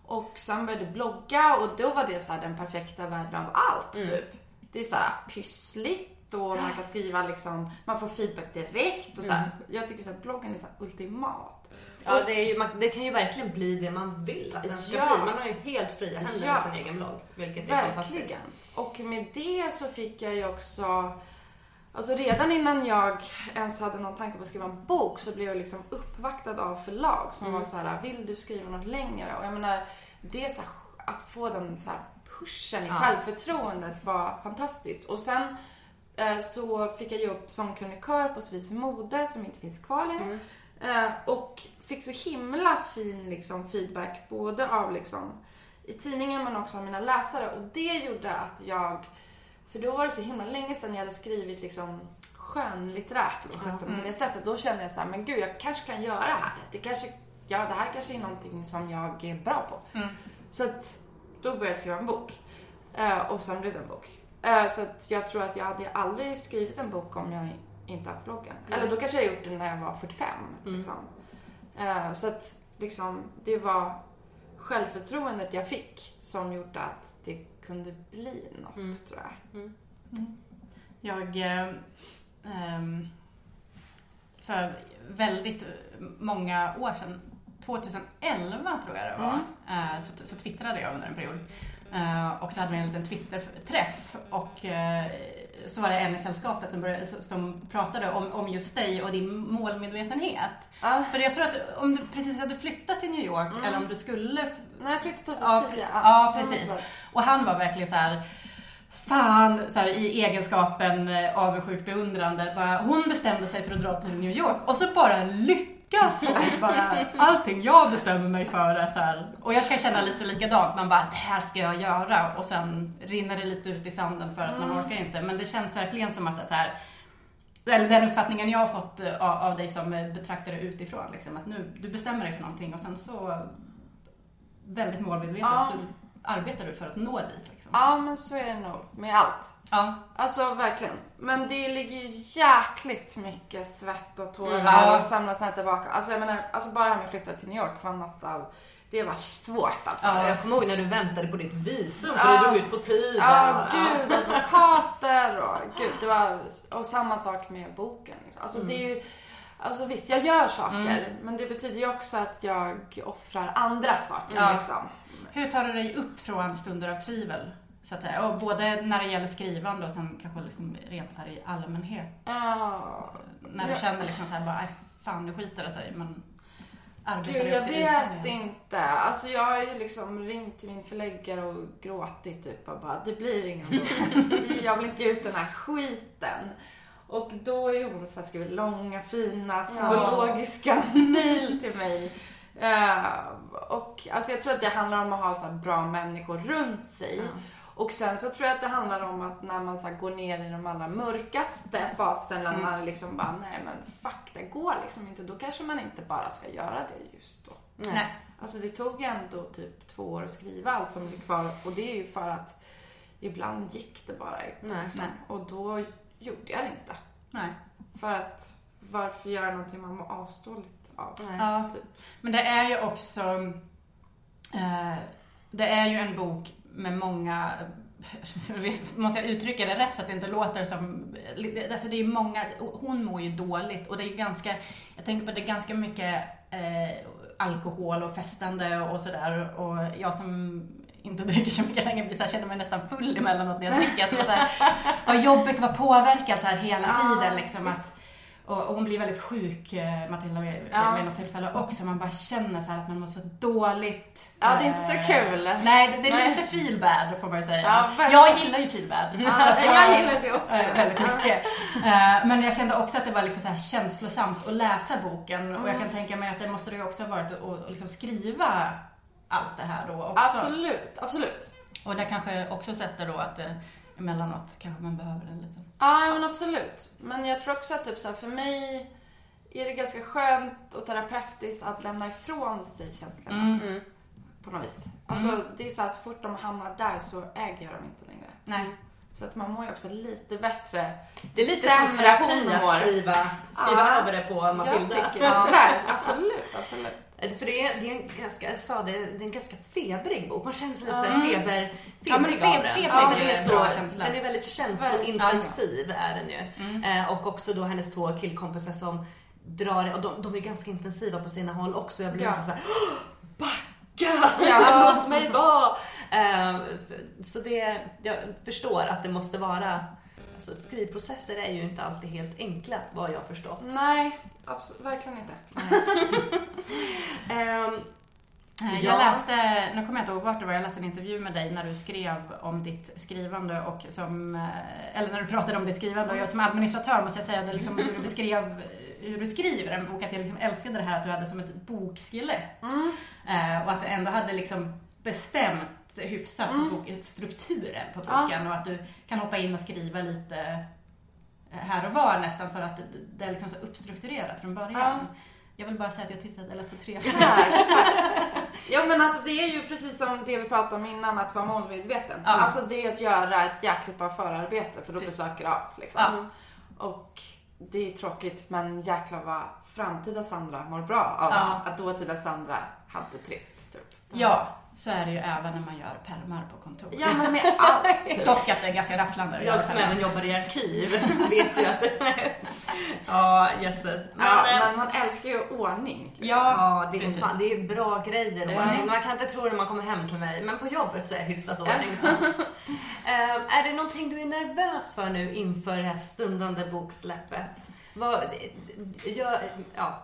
Speaker 4: Och sen började jag blogga och då var det så här den perfekta världen av allt typ. Det är så här pyssligt och man kan skriva liksom, man får feedback direkt och så här. Jag tycker så här, bloggen är så ultimat.
Speaker 2: Ja, det, är ju, man, det kan ju verkligen bli det man vill att den ska
Speaker 4: Ja.
Speaker 2: bli. Man har ju helt fria händer
Speaker 4: Ja.
Speaker 2: i sin egen blogg. Vilket är fantastiskt.
Speaker 4: Verkligen. Och med det så fick jag ju också Alltså redan innan jag ens hade någon tanke på att skriva en bok så blev jag liksom uppvaktad av förlag som
Speaker 2: Mm.
Speaker 4: var så här: vill du skriva något längre? Och jag menar, det är så här, att få den så här pushen i självförtroendet var fantastiskt. Och sen eh, så fick jag jobb som krönikör på Svis Mode som inte finns kvar längre. Eh, och fick så himla fin liksom, feedback både av liksom, i tidningen men också av mina läsare. Och det gjorde att jag, för då var det så himla länge sedan jag hade skrivit liksom skönlitterärt på mm. det sättet. Då kände jag så här, men gud jag kanske kan göra det här. Det kanske, ja det här kanske är någonting som jag är bra på. Så att då började jag skriva en bok. Eh, och sen blev det en bok. Eh, så att jag tror att jag hade aldrig skrivit en bok om jag inte haft bloggen. Eller då kanske jag gjort det när jag var 45. Liksom. Eh, så att liksom, det var självförtroendet jag fick som gjorde att det kunde bli något, tror jag.
Speaker 5: Jag... Eh, ehm, för väldigt många år sedan, 2011 tror jag det var, eh, så, så twittrade jag under en period. Eh, och så hade vi en liten Twitter-träff och eh, så var det en i sällskapet som, började, som pratade om, om just dig och din målmedvetenhet.
Speaker 4: Ja.
Speaker 5: För jag tror att om du precis hade flyttat till New York eller om du skulle
Speaker 4: När jag flyttade
Speaker 5: Ja,
Speaker 4: 2010.
Speaker 5: pre- ja, precis. Och han var verkligen så här. Fan, så här, i egenskapen avundsjukt beundrande. Bara, hon bestämde sig för att dra till New York och så bara lyckas hon. Bara, allting jag bestämmer mig för är så här. Och jag ska känna lite likadant. Man bara, det här ska jag göra. Och sen rinner det lite ut i sanden för att man orkar inte. Men det känns verkligen som att det är så här. Eller den uppfattningen jag har fått eh, av, av dig som eh, betraktare utifrån. Liksom, att nu, du bestämmer dig för någonting och sen så väldigt målmedvetet
Speaker 4: Ja.
Speaker 5: så arbetar du för att nå dit. Liksom.
Speaker 4: Ja, men så är det nog med allt.
Speaker 5: Ja.
Speaker 4: Alltså verkligen. Men det ligger ju jäkligt mycket svett och tårar
Speaker 5: Ja.
Speaker 4: och samlas här tillbaka. Alltså jag menar, alltså bara det här med att flytta till New York var något av, det var svårt alltså.
Speaker 2: Ja, jag kommer ihåg när du väntade på ditt visum för
Speaker 4: Ja.
Speaker 2: du drog ut på tiden.
Speaker 4: Ja, gud, advokater och gud, det var, och samma sak med boken. Liksom. Alltså det är ju, alltså visst jag gör saker, men det betyder ju också att jag offrar andra saker
Speaker 5: Ja.
Speaker 4: liksom.
Speaker 5: Hur tar du dig upp från stunder av tvivel? Så att säga? Och både när det gäller skrivande och sen kanske liksom rent så här i allmänhet.
Speaker 4: Ja,
Speaker 5: När du
Speaker 4: Ja.
Speaker 5: känner liksom så här bara, "Aj, fan nu skiter det sig. Men arbetar
Speaker 4: Gud, jag
Speaker 5: det
Speaker 4: vet
Speaker 5: det?
Speaker 4: inte. Alltså jag har ju liksom ringt till min förläggare och gråtit typ och bara, det blir ingen bok. Jag vill inte ge ut den här skiten. Och då ju hon så här skrivit långa fina zoologiska mejl till mig. Eh, och alltså jag tror att det handlar om att ha så bra människor runt sig. Och sen så tror jag att det handlar om att när man så går ner i de allra mörkaste faserna, när man liksom bara, nej men fuck, det går liksom inte. Då kanske man inte bara ska göra det just då.
Speaker 5: Nej.
Speaker 4: Alltså det tog ändå typ två år att skriva allt som blir kvar och det är ju för att ibland gick det bara inte. Liksom. Och då gjorde jag det inte.
Speaker 5: Nej.
Speaker 4: För att varför göra någonting man må avstå lite av?
Speaker 5: Ja.
Speaker 4: Typ.
Speaker 5: Men det är ju också, eh, det är ju en bok med många, måste jag uttrycka det rätt så att det inte låter som, alltså det är många, hon mår ju dåligt och det är ganska, jag tänker på det är ganska mycket eh, alkohol och festande och sådär och jag som inte dricker så mycket längre blir så här, känner mig nästan full emellanåt när jag dricker. Att så här, vad jobbigt att vara påverkad så här hela tiden liksom. Att, och, och hon blir väldigt sjuk, eh, Matilda, vid,
Speaker 4: Ja.
Speaker 5: vid något tillfälle också. Man bara känner så att man mår så dåligt.
Speaker 4: Ja, det är inte så
Speaker 5: Eh,
Speaker 4: kul.
Speaker 5: Nej, det, det är
Speaker 4: Nej.
Speaker 5: lite feel bad får man ju säga.
Speaker 4: Ja,
Speaker 5: jag gillar ju feel bad.
Speaker 4: Ja, jag gillar det också.
Speaker 5: Väldigt mycket. Eh, Men jag kände också att det var liksom så här känslosamt att läsa boken. Och jag kan tänka mig att det måste det ju också ha varit att liksom skriva allt det här då också.
Speaker 4: Absolut, absolut.
Speaker 5: Och det kanske också sätter då att emellanåt kanske man behöver en liten...
Speaker 4: Ja, men absolut. Men jag tror också att typ så här, för mig är det ganska skönt och terapeutiskt att lämna ifrån sig känslorna. På något vis. Alltså det är så här, så fort de hamnar där så äger jag dem inte längre.
Speaker 5: Nej.
Speaker 4: Så att man mår ju också lite bättre.
Speaker 2: Det är lite
Speaker 4: Sämre
Speaker 2: som terapi att skriva, skriva
Speaker 4: Ja.
Speaker 2: över det på
Speaker 4: Jag
Speaker 2: Matilda.
Speaker 4: tycker det. Nej, absolut, absolut.
Speaker 2: För det är, det är en ganska, jag sa det, det är en ganska febrig bok. Man känner sig lite såhär feber,
Speaker 5: Ja, men
Speaker 2: febrig
Speaker 5: fe-
Speaker 2: av den.
Speaker 5: febrig,
Speaker 2: Ja,
Speaker 5: det är bra
Speaker 2: så,
Speaker 5: känsla.
Speaker 2: den är väldigt känslointensiv är den ju. Eh, och också då hennes två killkompisar som drar, och de, de är ganska intensiva på sina håll också. Jag blir
Speaker 4: Ja.
Speaker 2: såhär Backa! Ja. Låt mig vara! Eh, så det, jag förstår att det måste vara Alltså skrivprocesser är ju inte alltid helt enkla vad jag förstått.
Speaker 4: Nej, absolut, verkligen inte.
Speaker 2: Ehm,
Speaker 5: Eh,
Speaker 2: Ja.
Speaker 5: Jag läste, nu kommer jag inte ihåg vart det var, jag läste en intervju med dig när du skrev om ditt skrivande och som, eh, eller när du pratade om ditt skrivande och jag som administratör måste jag säga det liksom, hur du beskrev hur du skriver en bok, att jag liksom älskade det här att du hade som ett bokskelett. Eh, och att det ändå hade liksom bestämt hyfsat bok, strukturen på
Speaker 4: Ja.
Speaker 5: boken och att du kan hoppa in och skriva lite eh, här och var nästan för att det- är liksom så uppstrukturerat från början.
Speaker 4: Ja.
Speaker 5: Jag vill bara säga att jag tyckte att det lät så trevligt.
Speaker 4: Tack, tack. Ja men alltså det är ju precis som det vi pratade om innan, att vara målmedveten.
Speaker 5: Ja.
Speaker 4: Alltså det är att göra ett jäkligt bra förarbete för då blir saker av. Liksom.
Speaker 5: Ja.
Speaker 4: Och det är tråkigt men jäklar vad framtida Sandra mår bra av
Speaker 5: Ja.
Speaker 4: att dåtida Sandra hade trist. Typ.
Speaker 5: Ja, så är det ju även när man gör pärmar på kontor.
Speaker 4: Ja men med allt. Typ.
Speaker 5: Dock att det är ganska rafflande.
Speaker 2: Jag som även jobbar i arkiv vet ju att Ja, jösses. Men,
Speaker 4: Ja,
Speaker 2: eh,
Speaker 4: men man älskar ju ordning. liksom.
Speaker 5: Ja,
Speaker 2: Ja, det är, fan, det är bra grejer ordning. Man kan inte tro det när man kommer hem till mig, men på jobbet så är jag hyfsat ordning sen. Eh, är det någonting du är nervös för nu inför det här stundande boksläppet? Vad, jag, ja,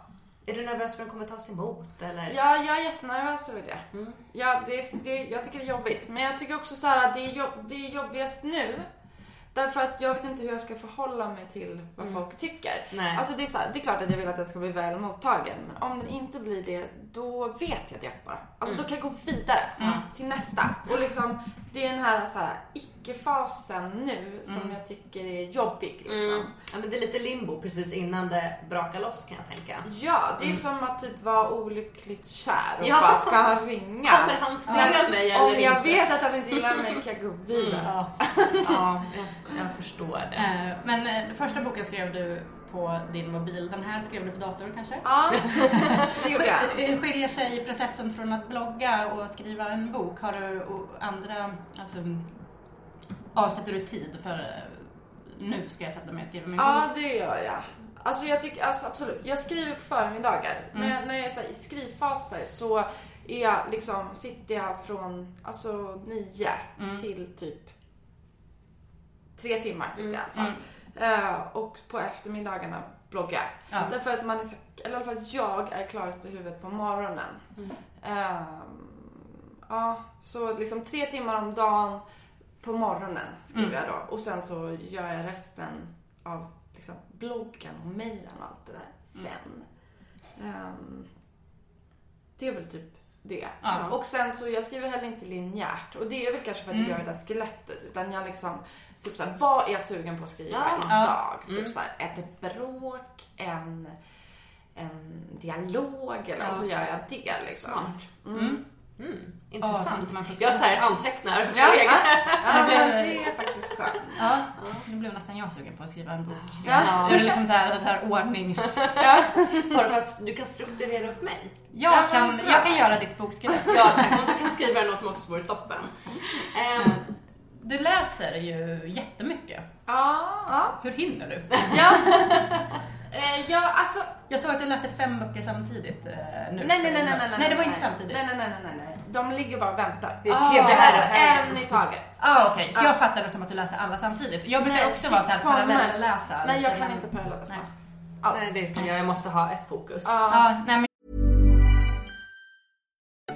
Speaker 2: är du nervös för att den kommer tas emot eller?
Speaker 4: Ja, jag är jättenervös över det.
Speaker 2: Mm.
Speaker 4: Ja, det, är, det jag tycker det är jobbigt. Men jag tycker också så här att det är, jobb, det är jobbigast nu. Därför att jag vet inte hur jag ska förhålla mig till vad folk tycker.
Speaker 2: Nej.
Speaker 4: Alltså det är, så här, det är klart att jag vill att den ska bli väl mottagen. Men om den inte blir det, då vet jag det bara. Alltså då kan jag gå vidare till nästa. Och liksom, det är den här, så här icke-fasen nu som jag tycker är jobbig. Liksom.
Speaker 2: Mm. Ja, men det är lite limbo precis innan det brakar loss kan jag tänka.
Speaker 4: Ja, det är ju som att typ vara olyckligt kär och
Speaker 2: Ja.
Speaker 4: bara ska ringa.
Speaker 2: Kommer han se mig eller
Speaker 4: Om jag
Speaker 2: inte?
Speaker 4: vet att han inte gillar mig kan jag gå vidare.
Speaker 2: Ja. ja.
Speaker 6: Jag förstår det.
Speaker 5: Eh, Men eh, första boken skrev du på din mobil. Den här skrev du på dator kanske?
Speaker 4: Ja, det gjorde jag.
Speaker 5: Skiljer sig processen från att blogga och skriva en bok? Har du andra, alltså, avsätter du tid för eh, nu ska jag sätta mig och skriva min bok?
Speaker 4: Ja, det gör jag. Alltså jag tycker, alltså absolut. Jag skriver på förmiddagar.
Speaker 5: Mm.
Speaker 4: När, jag, när jag är så här, i skrivfaser så är jag liksom, sitter jag från alltså nio
Speaker 5: Mm.
Speaker 4: till typ tre timmar sitter jag i alla
Speaker 5: Mm.
Speaker 4: fall. Eh, och på eftermiddagarna bloggar.
Speaker 5: Ja.
Speaker 4: Därför att man är så, eller i alla fall jag är klarast i huvudet på morgonen.
Speaker 5: Mm.
Speaker 4: Ehm, ja, så liksom tre timmar om dagen på morgonen skriver
Speaker 5: Mm.
Speaker 4: jag då. Och sen så gör jag resten av liksom, bloggen och mejlen och allt det där sen. Ehm, det är väl typ det.
Speaker 5: Ja.
Speaker 4: Och sen så, jag skriver heller inte linjärt. Och det är väl kanske för att
Speaker 5: Mm.
Speaker 4: jag gör det där skelettet. Utan jag liksom, typ såhär, vad är jag sugen på att skriva
Speaker 6: Ja.
Speaker 4: idag?
Speaker 5: Ja. Mm.
Speaker 4: Typ såhär, ett bråk, en, en dialog eller
Speaker 5: Ja.
Speaker 4: och så gör jag det liksom.
Speaker 6: Smart.
Speaker 4: Mm.
Speaker 6: Mm,
Speaker 5: Ja,
Speaker 6: intressant.
Speaker 5: får
Speaker 6: jag så här antecknar.
Speaker 4: Ja, ja, ja, men det är faktiskt skönt.
Speaker 5: Ja, nu blev nästan jag sugen på att skriva en bok.
Speaker 4: Ja.
Speaker 5: Det är liksom det här, det här ordnings...
Speaker 6: Har du, kan strukturera upp mig.
Speaker 5: Jag,
Speaker 4: Ja,
Speaker 5: kan, jag kan göra ditt bokskelett.
Speaker 6: Ja, tack. Om du kan skriva åt mig också vore toppen. Ehm,
Speaker 5: Du läser ju jättemycket.
Speaker 4: Ja, ja.
Speaker 5: Hur hinner du?
Speaker 4: ja. Eh, ja, alltså
Speaker 5: Jag såg att du läste fem böcker samtidigt eh, nu.
Speaker 4: Nej, nej, nej, nej, nej, nej.
Speaker 5: Nej, det var inte samtidigt.
Speaker 4: Nej, nej, nej, nej, nej. De ligger bara och väntar.
Speaker 6: Det är
Speaker 5: Ah.
Speaker 4: Jag läser en i taget.
Speaker 5: Ah, okej. För
Speaker 4: Ja.
Speaker 5: jag fattade det som att du läste alla samtidigt. Jag brukar
Speaker 4: Nej,
Speaker 5: också vara såhär parallellläsa.
Speaker 4: Nej, jag kan inte parallellläsa.
Speaker 5: Nej.
Speaker 4: Alls.
Speaker 6: Nej, det är som jag. Jag måste ha ett fokus.
Speaker 4: Ja.
Speaker 5: Ja, nej, men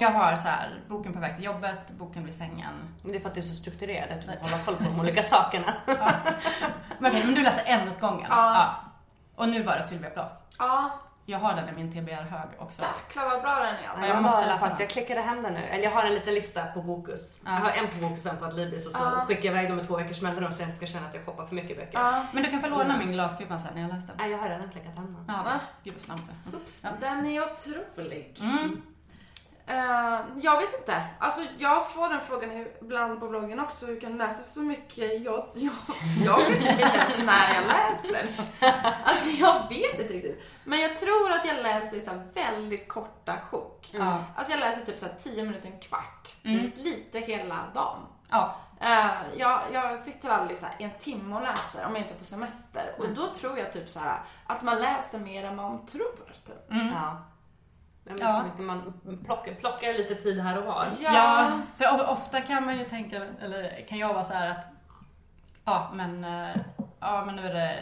Speaker 5: Jag har så här, boken på väg till jobbet, boken vid sängen.
Speaker 6: Men det är för att du är så strukturerad. att Du får hålla koll på de olika sakerna.
Speaker 5: Men okej, men du läser en åt gången?
Speaker 4: Ja.
Speaker 5: Och nu var det Sylvia Plath.
Speaker 4: Ja,
Speaker 5: Jag har den i min TBR-hög också.
Speaker 4: jäklar vad bra den är alltså.
Speaker 5: jag måste läsa den.
Speaker 6: jag klickade hem den nu. Eller jag har en liten lista på Bokus. Jag har en på Bokus och en på Adlibris och så skickar jag iväg dem med två veckors mellanrum så jag inte ska känna att jag shoppar för mycket böcker.
Speaker 4: Ja,
Speaker 5: Men du kan få låna min glaskupa sen när jag läst den.
Speaker 6: Nej, jag har redan klickat hem den.
Speaker 5: Ja, gud vad. Ja.
Speaker 4: den är otrolig.
Speaker 5: Mm.
Speaker 4: Eh, jag vet inte. Alltså jag får den frågan ibland på bloggen också. Hur kan du läsa så mycket? Jag, jag, jag vet inte ens när jag läser. Alltså jag vet inte riktigt. Men jag tror att jag läser så här väldigt korta sjok.
Speaker 5: Ja.
Speaker 4: Alltså jag läser typ så här 10 minuter, en kvart.
Speaker 5: Mm.
Speaker 4: Lite hela dagen.
Speaker 5: Ja.
Speaker 4: Eh, jag, jag sitter aldrig så här en timme och läser om jag inte är på semester. Och då tror jag typ så här att man läser mer än man tror. Typ.
Speaker 6: Ja. Men
Speaker 5: Ja.
Speaker 6: så mycket man plockar, plockar lite tid här och var.
Speaker 5: Ja, för o- ofta kan man ju tänka, eller kan jag vara så här att ja men, eh, ja men nu är det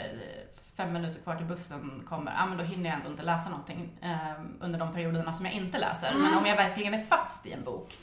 Speaker 5: fem minuter kvar till bussen kommer, ja men då hinner jag ändå inte läsa någonting eh, under de perioderna som jag inte läser. Men om jag verkligen är fast i en bok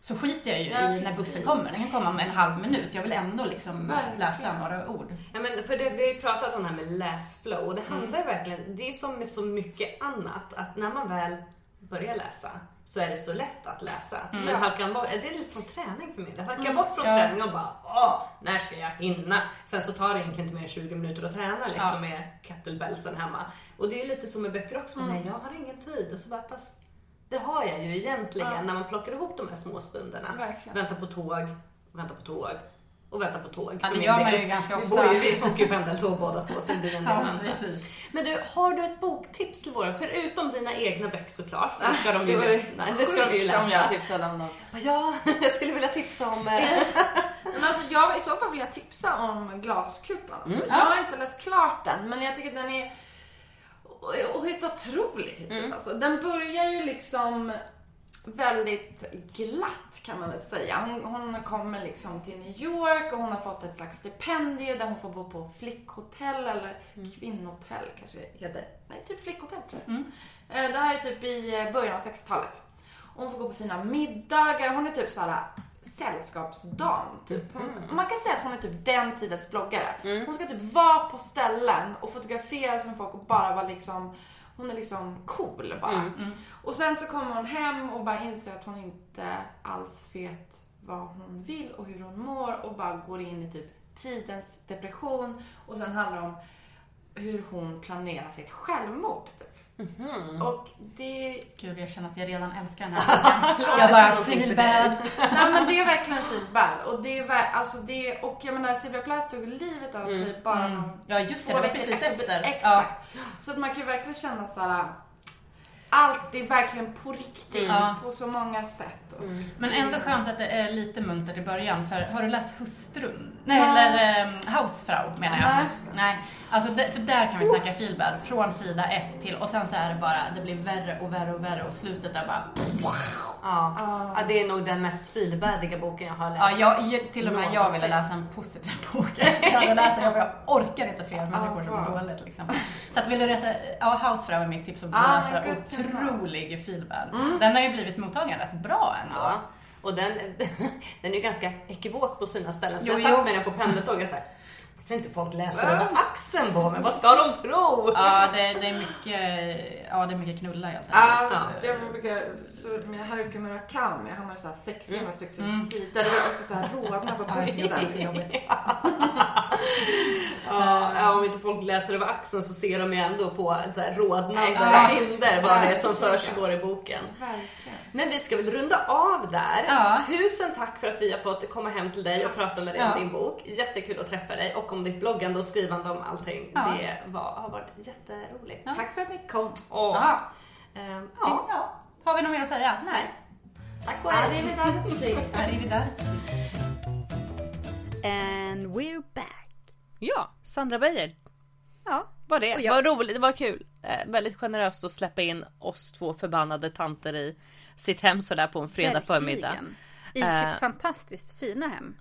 Speaker 5: så skiter jag ju
Speaker 4: Ja,
Speaker 5: i när bussen kommer. Den kan komma om en halv minut. Jag vill ändå liksom
Speaker 4: Verkligen.
Speaker 5: läsa några ord.
Speaker 6: Ja, men för det, vi har ju pratat om det här med läsflow och det handlar ju verkligen, det är som med så mycket annat att när man väl börjar läsa så är det så lätt att läsa.
Speaker 5: Mm.
Speaker 6: Men halkar bort, det är lite som träning för mig. Jag halkar
Speaker 5: Mm.
Speaker 6: bort från
Speaker 5: Ja.
Speaker 6: träning och bara åh, när ska jag hinna? Sen så tar det egentligen inte mer än 20 minuter att träna liksom
Speaker 5: Ja.
Speaker 6: med kettlebellsen hemma. Och det är lite så med böcker också.
Speaker 5: Mm.
Speaker 6: Nej, jag har ingen tid. Och så bara, fast det har jag ju egentligen
Speaker 4: Ja.
Speaker 6: när man plockar ihop de här små stunderna.
Speaker 4: Verkligen.
Speaker 6: Vänta på tåg, vänta på tåg och vänta på tåg.
Speaker 5: Ja, det gör man ju ganska
Speaker 6: Vi
Speaker 5: ofta.
Speaker 6: bor ju- Vi åker ju pendeltåg båda två så det blir en del
Speaker 5: Ja, precis.
Speaker 6: Men du, har du ett boktips till våra? Förutom dina egna böcker såklart, för det ska de ju lyssna. Det ska de ju
Speaker 4: sjukt om jag
Speaker 6: läsa.
Speaker 4: tipsade om dem.
Speaker 6: Ja, jag skulle vilja tipsa om... eh,
Speaker 4: Men alltså, jag i så fall vill jag tipsa om Glaskupan. Alltså,
Speaker 6: Mm.
Speaker 4: Jag har inte läst klart den, men jag tycker den är och helt otrolig.
Speaker 6: Mm.
Speaker 4: Alltså, den börjar ju liksom väldigt glatt kan man väl säga. Hon, hon kommer liksom till New York och hon har fått ett slags stipendie där hon får bo på flickhotell eller kvinnohotell kanske det heter. Nej, typ flickhotell tror jag. Eh, Det här är typ i eh, början av 60-talet. Och Hon får gå på fina middagar. Hon är typ såhär sällskapsdam. Typ. Hon, Man kan säga att hon är typ den tidens bloggare. Hon ska typ vara på ställen och fotograferas med folk och bara vara liksom hon är liksom cool bara. Och sen så kommer hon hem och bara inser att hon inte alls vet vad hon vill och hur hon mår och bara går in i typ tidens depression. Och sen handlar det om hur hon planerar sitt självmord. Typ. Och det...
Speaker 5: Gud, jag känner att jag redan älskar den här. Jag bara, feel bad.
Speaker 4: Nej men det är verkligen feel bad. Och det är ver- alltså det, och jag menar Silvia Plath tog livet av sig bara
Speaker 5: Mm. Ja, just det, det var precis efter.
Speaker 4: Exakt. Så att man kan ju verkligen känna så här. Allt är verkligen på riktigt
Speaker 5: Ja.
Speaker 4: på så många sätt. Och,
Speaker 5: Men ändå skönt att det är lite muntert i början. För har du läst Hustrun? Nej,
Speaker 4: Nej.
Speaker 5: eller um, Hausfrau menar jag.
Speaker 4: Nej.
Speaker 5: Nej. Alltså det, för där kan vi snacka feelbad. Från sida ett till och sen så är det bara, det blir värre och värre och värre och slutet är bara...
Speaker 6: Ja. ja, det är nog den mest feelbadiga boken jag har
Speaker 5: Ja,
Speaker 6: läst.
Speaker 5: jag, till och med jag ville läsa en positiv bok efter jag hade läst den. Jag orkar inte fler människor som
Speaker 4: wow.
Speaker 5: mår dåligt. Liksom. Så att vill du rätta, ja Hausfrau är mitt tips att
Speaker 4: Ah,
Speaker 5: läsa. Otrolig feelbad. Den har ju blivit mottagen rätt bra ändå.
Speaker 6: Ja. Och den, den är ju ganska ekivok på sina ställen. Så
Speaker 5: Jo,
Speaker 6: jag satt
Speaker 5: jo.
Speaker 6: med den på pendeltåg och såhär, ska inte folk läsa över axeln på mig? Vad ska de tro?
Speaker 5: Ja, det, det är mycket, ja, det är mycket knulla helt enkelt.
Speaker 4: Alltså, jag brukar, så med Haruki Murakami, han har ju såhär sex
Speaker 5: Mm.
Speaker 4: mm. stycken vid sidan. Det var också såhär rodnad på
Speaker 5: Ja,
Speaker 4: bussen.
Speaker 6: Ja, ja, om inte folk läser över axeln så ser de ju ändå på rodnande kinder vad det är som försiggår i boken.
Speaker 4: Verkligen.
Speaker 6: Men vi ska väl runda av där.
Speaker 5: Ja.
Speaker 6: Tusen tack för att vi har fått komma hem till dig och prata med dig om
Speaker 5: Ja.
Speaker 6: din bok. Jättekul att träffa dig och om ditt bloggande och skrivande om allting.
Speaker 5: Ja.
Speaker 6: Det var, har varit jätteroligt.
Speaker 5: Ja.
Speaker 4: Tack för att ni kom.
Speaker 6: Åh.
Speaker 5: Ja.
Speaker 6: Ehm,
Speaker 5: Ja.
Speaker 6: ja.
Speaker 5: Har vi något mer att säga? Nej.
Speaker 6: Tack och.
Speaker 4: Arrivederci.
Speaker 5: Arrivederci.
Speaker 3: And we're back.
Speaker 2: Ja, Sandra Beijer.
Speaker 3: Ja.
Speaker 2: Var det.
Speaker 3: Och jag-
Speaker 2: Vad roligt, det var kul. Eh, väldigt generöst att släppa in oss två förbannade tanter i sitt hem sådär på en fredag förmiddag.
Speaker 3: I
Speaker 2: Eh.
Speaker 3: sitt fantastiskt fina hem.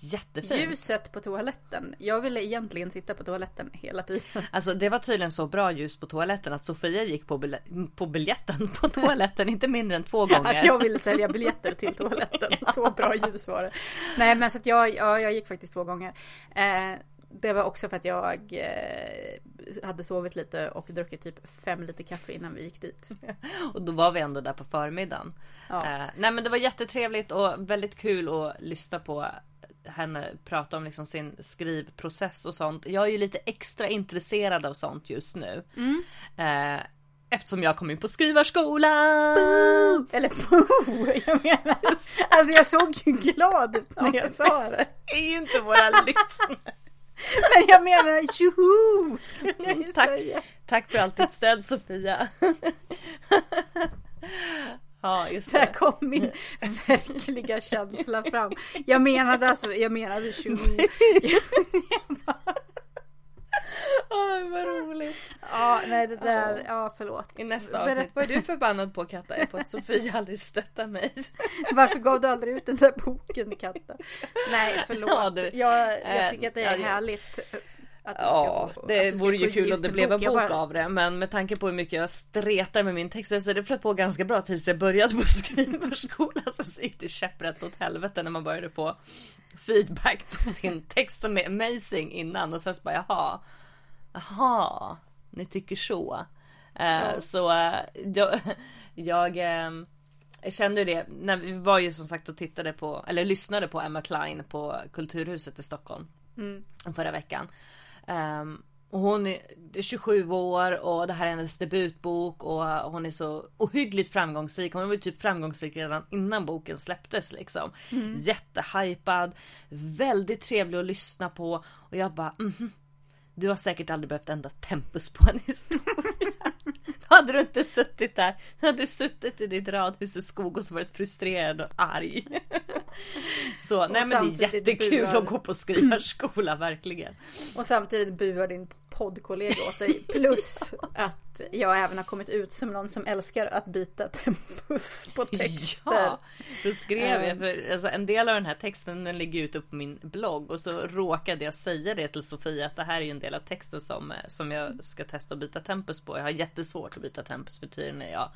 Speaker 2: Jättefint.
Speaker 3: Ljuset på toaletten. Jag ville egentligen sitta på toaletten hela tiden.
Speaker 2: Alltså det var tydligen så bra ljus på toaletten att Sofia gick på, bil- på biljetten på toaletten inte mindre än två gånger.
Speaker 3: Att jag ville sälja biljetter till toaletten. Så bra ljus var det. Nej men så att jag, ja, jag gick faktiskt två gånger. Eh, det var också för att jag eh, hade sovit lite och druckit typ fem liter kaffe innan vi gick dit.
Speaker 2: Och då var vi ändå där på förmiddagen.
Speaker 3: Ja.
Speaker 2: Eh, nej men det var jättetrevligt och väldigt kul att lyssna på henne prata om liksom sin skrivprocess och sånt. Jag är ju lite extra intresserad av sånt just nu.
Speaker 3: Mm.
Speaker 2: Eh, eftersom jag kom in på skrivarskolan.
Speaker 3: Eller boo! Jag menar, alltså jag såg ju glad ut när jag sa det.
Speaker 2: Det är ju inte våra lyssnare.
Speaker 3: Men jag menar tjoho! Jag
Speaker 2: Tack,
Speaker 3: säga.
Speaker 2: tack för allt ditt stöd Sofia. ja just
Speaker 3: Där
Speaker 2: det.
Speaker 3: kom min verkliga känsla fram. Jag menade alltså, jag menade tjoho.
Speaker 2: Åh, vad roligt.
Speaker 3: Ja, nej det där, ja förlåt.
Speaker 2: I nästa avsnitt, vad är du förbannad på Katta? På att Sofia aldrig stöttar mig.
Speaker 3: Varför gav du aldrig ut den där boken Katta? Nej förlåt.
Speaker 2: Ja, du-
Speaker 3: jag, jag
Speaker 2: eh,
Speaker 3: tycker att det är
Speaker 2: det-
Speaker 3: härligt.
Speaker 2: Ja,
Speaker 3: få-
Speaker 2: det vore ju kul om det blev en bok
Speaker 3: bara-
Speaker 2: av det. Men med tanke på hur mycket jag stretar med min text så det flöt på ganska bra tills jag började på skrivarskolan. Sen så gick det käpprätt åt helvete när man började få feedback på sin text som är amazing innan. Och sen så bara jaha, jaha, ni tycker så. Eh, Så eh, jag, Jag, eh, jag kände det när vi var ju som sagt och tittade på eller lyssnade på Emma Klein på Kulturhuset i Stockholm
Speaker 3: Mm.
Speaker 2: förra veckan. Ehm, och hon är 27 år och det här är hennes debutbok och hon är så ohyggligt framgångsrik. Hon var ju typ framgångsrik redan innan boken släpptes liksom.
Speaker 3: Mm.
Speaker 2: Jättehypad, väldigt trevlig att lyssna på och jag bara mhm. Du har säkert aldrig behövt ändra tempus på en historia. Då hade du inte suttit där. Då hade du suttit i ditt radhus i skog och varit frustrerad och arg. Så nej men det är jättekul
Speaker 3: buar-
Speaker 2: att gå på skrivarskola verkligen.
Speaker 3: Och samtidigt buar din poddkollega åt dig. Plus att jag även har kommit ut som någon som älskar att byta tempus på texter.
Speaker 2: Ja, då skrev jag
Speaker 3: Ehm.
Speaker 2: för alltså, en del av den här texten den ligger ute på min blogg och så råkade jag säga det till Sofia att det här är ju en del av texten som, eh, som jag ska testa att byta tempus på. Jag har jättesvårt att byta tempus för tydligen är jag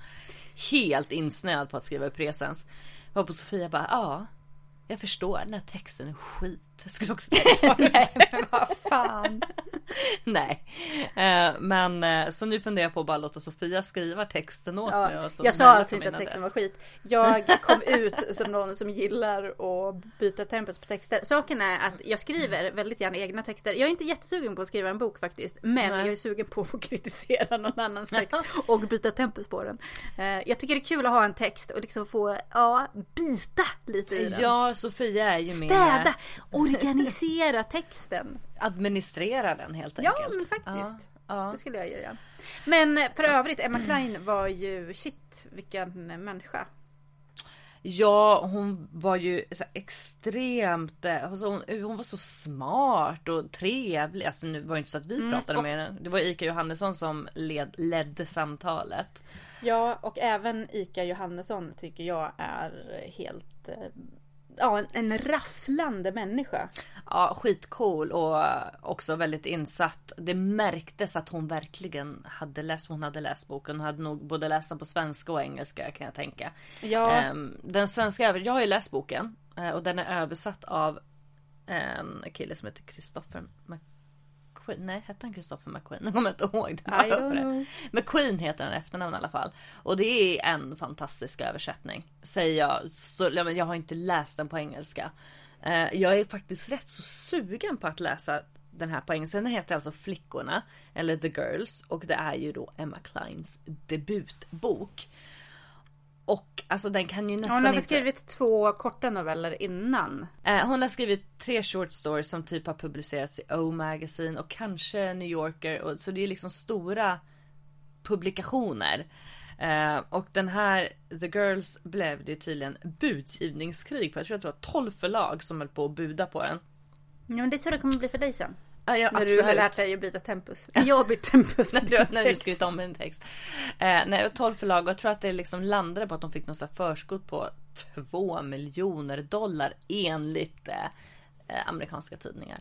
Speaker 2: helt insnöad på att skriva i presens. Jag var på Sofia bara ja. Jag förstår, den här texten är skit. Jag skulle också säga
Speaker 3: Nej men vad fan.
Speaker 2: Nej, Eh, men eh, så nu funderar jag på att bara låta Sofia skriva texten åt mig.
Speaker 3: Ja,
Speaker 2: och så
Speaker 3: jag sa alltså inte att texten var
Speaker 2: adress.
Speaker 3: skit. Jag kom ut som någon som gillar att byta tempus på texter. Saken är att jag skriver väldigt gärna egna texter. Jag är inte jättesugen på att skriva en bok faktiskt. Men
Speaker 2: Nej.
Speaker 3: jag är sugen på att få kritisera någon annans text och byta tempus på den. Eh, Jag tycker det är kul att ha en text och liksom få, ja, bita lite i den.
Speaker 2: Ja, Sofia är ju med.
Speaker 3: Städa, organisera texten.
Speaker 2: Administrera den helt
Speaker 3: Ja,
Speaker 2: enkelt.
Speaker 3: men faktiskt.
Speaker 2: Ja, ja.
Speaker 3: Det skulle jag göra. Men eh, för övrigt, Emma Klein var ju, shit vilken människa.
Speaker 2: Ja, hon var ju så extremt, eh, alltså hon, hon var så smart och trevlig. Alltså nu var det inte så att vi
Speaker 3: Mm,
Speaker 2: pratade
Speaker 3: och-
Speaker 2: med henne. Det var Ika Johannesson som led, ledde samtalet.
Speaker 3: Ja, och även Ika Johannesson tycker jag är helt, eh, ja en, en rafflande människa.
Speaker 2: Ja, skitcool och också väldigt insatt. Det märktes att hon verkligen hade läst, hon hade läst boken. Hon hade nog både läst den på svenska och engelska kan jag tänka.
Speaker 3: Ja.
Speaker 2: Ehm, Den svenska, jag har ju läst boken eh, och den är översatt av en kille som heter Christopher McQueen. Nej, hette han Christopher McQueen? Jag kommer inte ihåg det.
Speaker 3: I
Speaker 2: det. McQueen heter han efternamn i alla fall. Och det är en fantastisk översättning. Säger jag. Så, jag har inte läst den på engelska. Eh, jag är faktiskt rätt så sugen på att läsa den här på engelska. Den heter alltså Flickorna. Eller The Girls. Och det är ju då Emma Kleins debutbok. Och alltså den kan ju nästan
Speaker 3: Hon har
Speaker 2: inte...
Speaker 3: skrivit två korta noveller innan.
Speaker 2: Eh, hon har skrivit tre short stories som typ har publicerats i O Magazine och kanske New Yorker. Och, så det är liksom stora publikationer. Eh, och den här The Girls blev det tydligen budgivningskrig på. Jag tror att det var 12 förlag som höll på att buda på den.
Speaker 3: Ja men det är så det kommer bli för dig sen.
Speaker 2: Ja, ja,
Speaker 3: när du har
Speaker 2: absolut.
Speaker 3: lärt dig att byta tempus. Jag har bytt tempus
Speaker 2: när, du, när du skrivit om en text. Eh, nej, och 12 förlag och jag tror att det liksom landade på att de fick något förskott på 2 miljoner dollar enligt eh, amerikanska tidningar.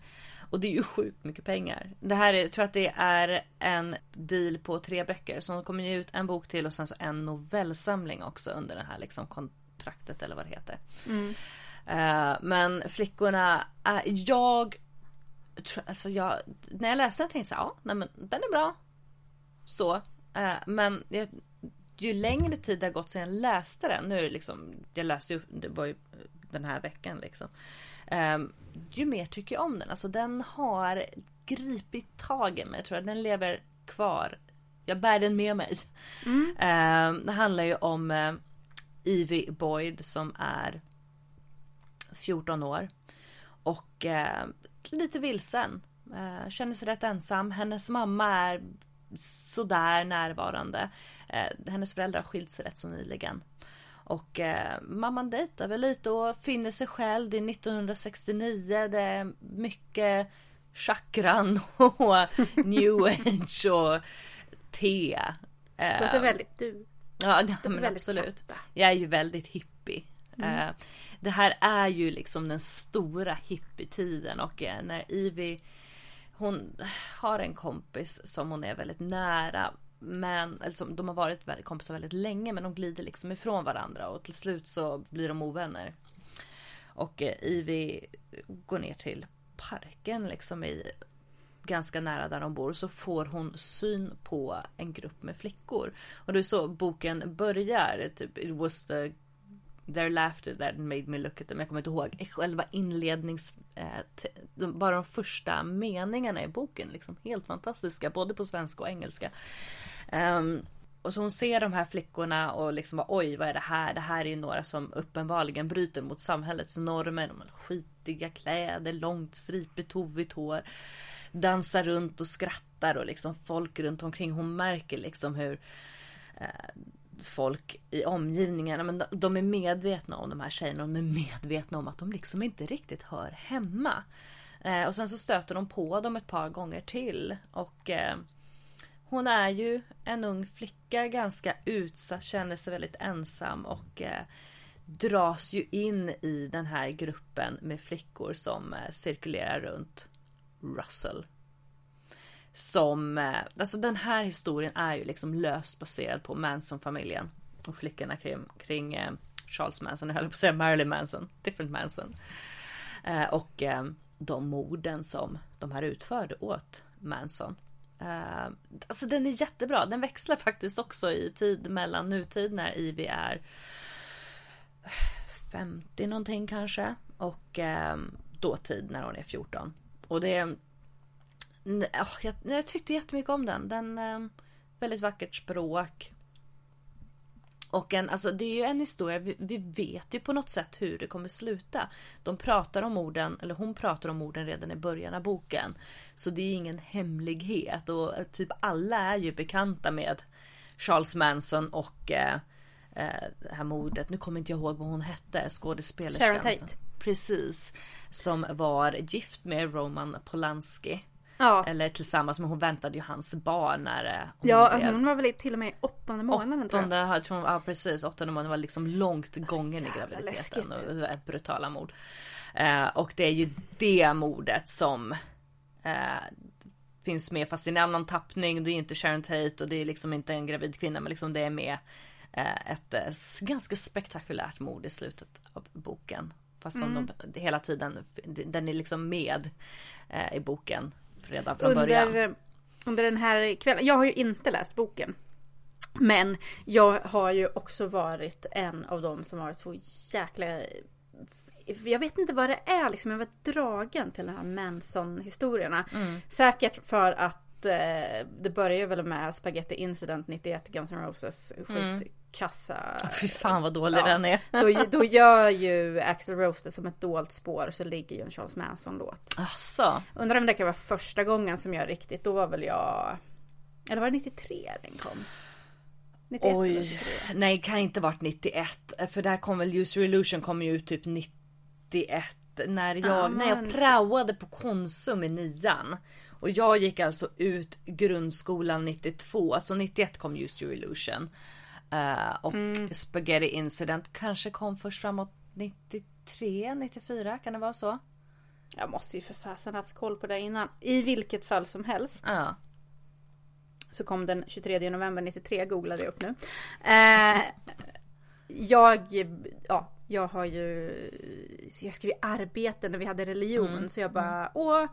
Speaker 2: Och det är ju sjukt mycket pengar. Det här är, jag tror att det är en deal på tre böcker. Så de kommer ge ut en bok till och sen så en novellsamling också under det här liksom kontraktet eller vad det heter.
Speaker 3: Mm.
Speaker 2: Eh, men flickorna, är, jag, alltså jag, när jag läste den tänkte jag ja, nej men den är bra. Så, eh, men jag, ju längre tid det har gått sedan jag läste den, nu är det liksom, jag läste ju, det var ju den här veckan liksom. Eh, ju mer tycker jag om den, alltså den har gripit tag i mig tror jag, den lever kvar. Jag bär den med mig. Eh, det handlar ju om eh, Evie Boyd som är 14 år. Och eh, lite vilsen. Eh, känner sig rätt ensam. Hennes mamma är sådär närvarande. Eh, hennes föräldrar har skilt sig rätt så nyligen. Och eh, mamman dejtar väl lite och finner sig själv. Det är 1969. Det är mycket chakran och new age och te. Eh,
Speaker 3: Låter väldigt du.
Speaker 2: Ja, ja men absolut.
Speaker 3: platta.
Speaker 2: Jag är ju väldigt hippie.
Speaker 3: Mm.
Speaker 2: Det här är ju liksom den stora hippietiden och eh, när Ivy hon har en kompis som hon är väldigt nära. Men, alltså, de har varit kompisar väldigt länge men de glider liksom ifrån varandra och till slut så blir de ovänner. Och eh, Ivy går ner till parken liksom i ganska nära där de bor så får hon syn på en grupp med flickor. Och det är så boken börjar. Typ, it was the their laughter that made me look at them. Jag kommer inte ihåg själva inlednings... Eh, bara de första meningarna i boken. Liksom helt fantastiska. Både på svenska och engelska. Um, och så hon ser de här flickorna och liksom bara, oj vad är det här? Det här är ju några som uppenbarligen bryter mot samhällets normer. De har skitiga kläder, långt stripigt hovigt hår. Dansar runt och skrattar och liksom folk runt omkring. Hon märker liksom hur eh, folk i omgivningen, men de är medvetna om de här tjejerna. De är medvetna om att de liksom inte riktigt hör hemma. Eh, och sen så stöter de på dem ett par gånger till. Och eh, hon är ju en ung flicka, ganska utsatt, känner sig väldigt ensam och eh, dras ju in i den här gruppen med flickor som eh, cirkulerar runt Russell. Som, eh, alltså den här historien är ju liksom löst baserad på Manson-familjen och flickorna kring, kring eh, Charles Manson, jag höll på att säga Marilyn Manson, different Manson. Eh, och de morden som de här utförde åt Manson. Alltså den är jättebra. Den växlar faktiskt också i tid mellan nutid när Ivy är 50 någonting kanske och dåtid när hon är 14. Och det är... Oh, jag, jag tyckte jättemycket om den. Den uh, väldigt vackert språk. Och en, alltså det är ju en historia, vi, vi, vet ju på något sätt hur det kommer sluta. De pratar om orden, eller hon pratar om orden redan i början av boken. Så det är ingen hemlighet och eh, typ alla är ju bekanta med Charles Manson och eh, eh, det här mordet. Nu kommer inte jag ihåg vad hon hette, skådespelerskan.
Speaker 3: Sharon Tate.
Speaker 2: Precis. Som var gift med Roman Polanski.
Speaker 3: Ja.
Speaker 2: Eller tillsammans med, hon väntade ju hans barn när eh, hon
Speaker 3: Ja,
Speaker 2: blev...
Speaker 3: hon var väl till och med i åttonde månaden tror jag.
Speaker 2: Åttonde, jag tror, ja precis, åttonde månaden var liksom långt gången i graviditeten.
Speaker 3: läskigt.
Speaker 2: Och brutala mord. Eh, och det är ju det mordet som eh, finns med fast i en annan tappning. Det är inte Sharon Tate och det är liksom inte en gravid kvinna men liksom det är med eh, ett eh, ganska spektakulärt mord i slutet av boken. Fast som
Speaker 3: Mm.
Speaker 2: de hela tiden, den är liksom med eh, i boken redan från början.
Speaker 3: under, under den här kvällen. Jag har ju inte läst boken. Men jag har ju också varit en av dem som har varit så jäkla... Jag vet inte vad det är liksom. Jag var dragen till de här Manson-historierna.
Speaker 2: Mm.
Speaker 3: Säkert för att eh, det börjar väl med Spaghetti Incident 91, Guns N' Roses skitkassa.
Speaker 2: Fy fan vad dålig den är.
Speaker 3: Då, då gör ju Axl Rose det som ett dolt spår så ligger ju en Charles Manson-låt.
Speaker 2: Asså.
Speaker 3: Undrar om det kan vara första gången som jag riktigt, då var väl jag... Eller var det 93 den kom? 91 eller
Speaker 2: Oj,
Speaker 3: 93?
Speaker 2: nej det kan inte varit 91. För där kom väl User Illusion kom ju ut typ 91. När jag,
Speaker 3: Ja,
Speaker 2: när jag praoade på Konsum i nian. Och jag gick alltså ut grundskolan 92. Så 91 kom User Illusion. Eh, och
Speaker 3: Mm.
Speaker 2: Spaghetti Incident kanske kom först framåt 93, 94. Kan det vara så?
Speaker 3: Jag måste ju för fasen haft koll på det innan. I vilket fall som helst.
Speaker 2: Ja.
Speaker 3: Så kom den 23 november 93, googlade jag upp nu. Eh, jag, ja, jag har ju, jag skrev arbete när vi hade religion.
Speaker 2: Mm.
Speaker 3: Så jag bara, åh,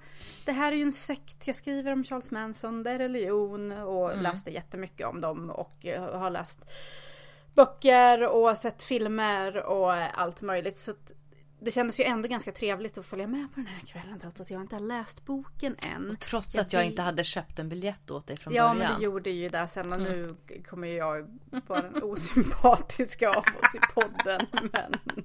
Speaker 3: det här är ju en sekt. Jag skriver om Charles Manson, det är religion. Och
Speaker 2: Mm.
Speaker 3: läste jättemycket om dem. Och eh, har läst böcker och sett filmer och allt möjligt. Så det kändes ju ändå ganska trevligt att följa med på den här kvällen trots att jag inte har läst boken än.
Speaker 2: Trots att jag
Speaker 3: vet-
Speaker 2: inte hade köpt en biljett åt dig från
Speaker 3: Ja
Speaker 2: början.
Speaker 3: men det gjorde ju det sen och
Speaker 2: Mm.
Speaker 3: nu kommer jag vara den osympatiska av oss i podden. Men...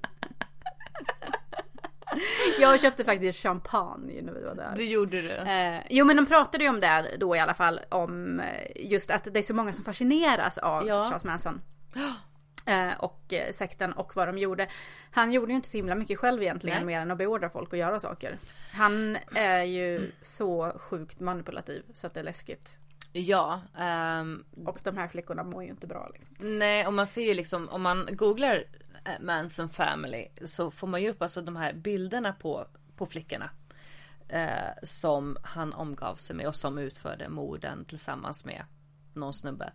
Speaker 3: Jag köpte faktiskt champagne när vi var där.
Speaker 2: Det gjorde du.
Speaker 3: Eh, jo men de pratade ju om det då i alla fall om eh, just att det är så många som fascineras av
Speaker 2: Ja.
Speaker 3: Charles Manson. Eh, och eh, sekten och vad de gjorde. Han gjorde ju inte så himla mycket själv egentligen
Speaker 2: Nej.
Speaker 3: mer än att beordra folk att göra saker. Han är ju så sjukt manipulativ så att det är läskigt.
Speaker 2: Ja. ehm,
Speaker 3: Och de här flickorna mår ju inte bra liksom.
Speaker 2: Nej, och man ser ju liksom om man googlar eh, Manson family så får man ju upp alltså de här bilderna på, på flickorna. Eh, som han omgav sig med och som utförde morden tillsammans med någon snubbe.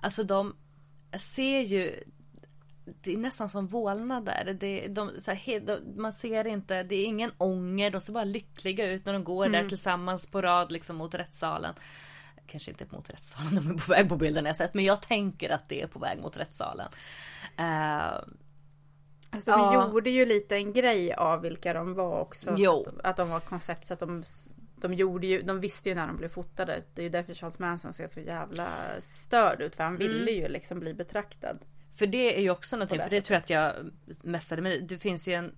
Speaker 2: Alltså de ser ju det är nästan som vålnader. Det, de, här, de, man ser inte, det är ingen ånger, de ser bara lyckliga ut när de går där tillsammans på rad liksom mot rättssalen. Kanske inte mot rättssalen, de är på väg på bilden jag sett, men jag tänker att det är på väg mot rättssalen. Eh,
Speaker 3: Alltså, de
Speaker 2: Ja.
Speaker 3: gjorde ju lite en grej av vilka de var också. Att, att de var koncept. Så att de, de, gjorde ju, de visste ju när de blev fotade. Det är ju därför Charles Manson ser så jävla störd ut. För han ville ju liksom bli betraktad.
Speaker 2: För det är ju också någonting,
Speaker 3: det
Speaker 2: för det tror jag att jag mästade med det finns ju en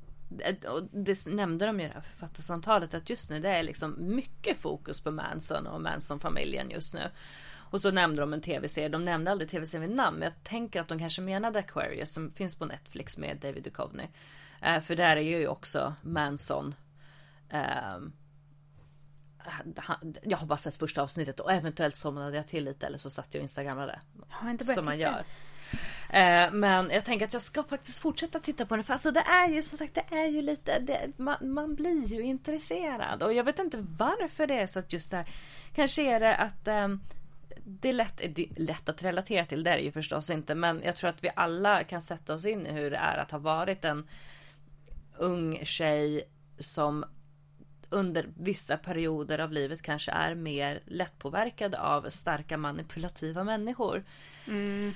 Speaker 2: och det nämnde de ju i det här författarsamtalet att just nu det är liksom mycket fokus på Manson och Manson-familjen just nu. Och så nämnde de en tv-serie, de nämnde aldrig tv-serien vid namn men jag tänker att de kanske menade Aquarius som finns på Netflix med David Duchovny. Eh, för där är ju också Manson han, jag har bara sett första avsnittet och eventuellt somnade jag till lite eller så satt jag och instagrammade.
Speaker 3: Jag inte börjat
Speaker 2: Som man gör. Eh, men jag tänker att jag ska faktiskt fortsätta titta på den för alltså det är ju som sagt det är ju lite det, man, man blir ju intresserad och jag vet inte varför det är så att just det här kanske är det att ehm, det är lätt, det är lätt att relatera till det är det ju förstås inte men jag tror att vi alla kan sätta oss in i hur det är att ha varit en ung tjej som under vissa perioder av livet kanske är mer lättpåverkad av starka manipulativa människor. Ehm,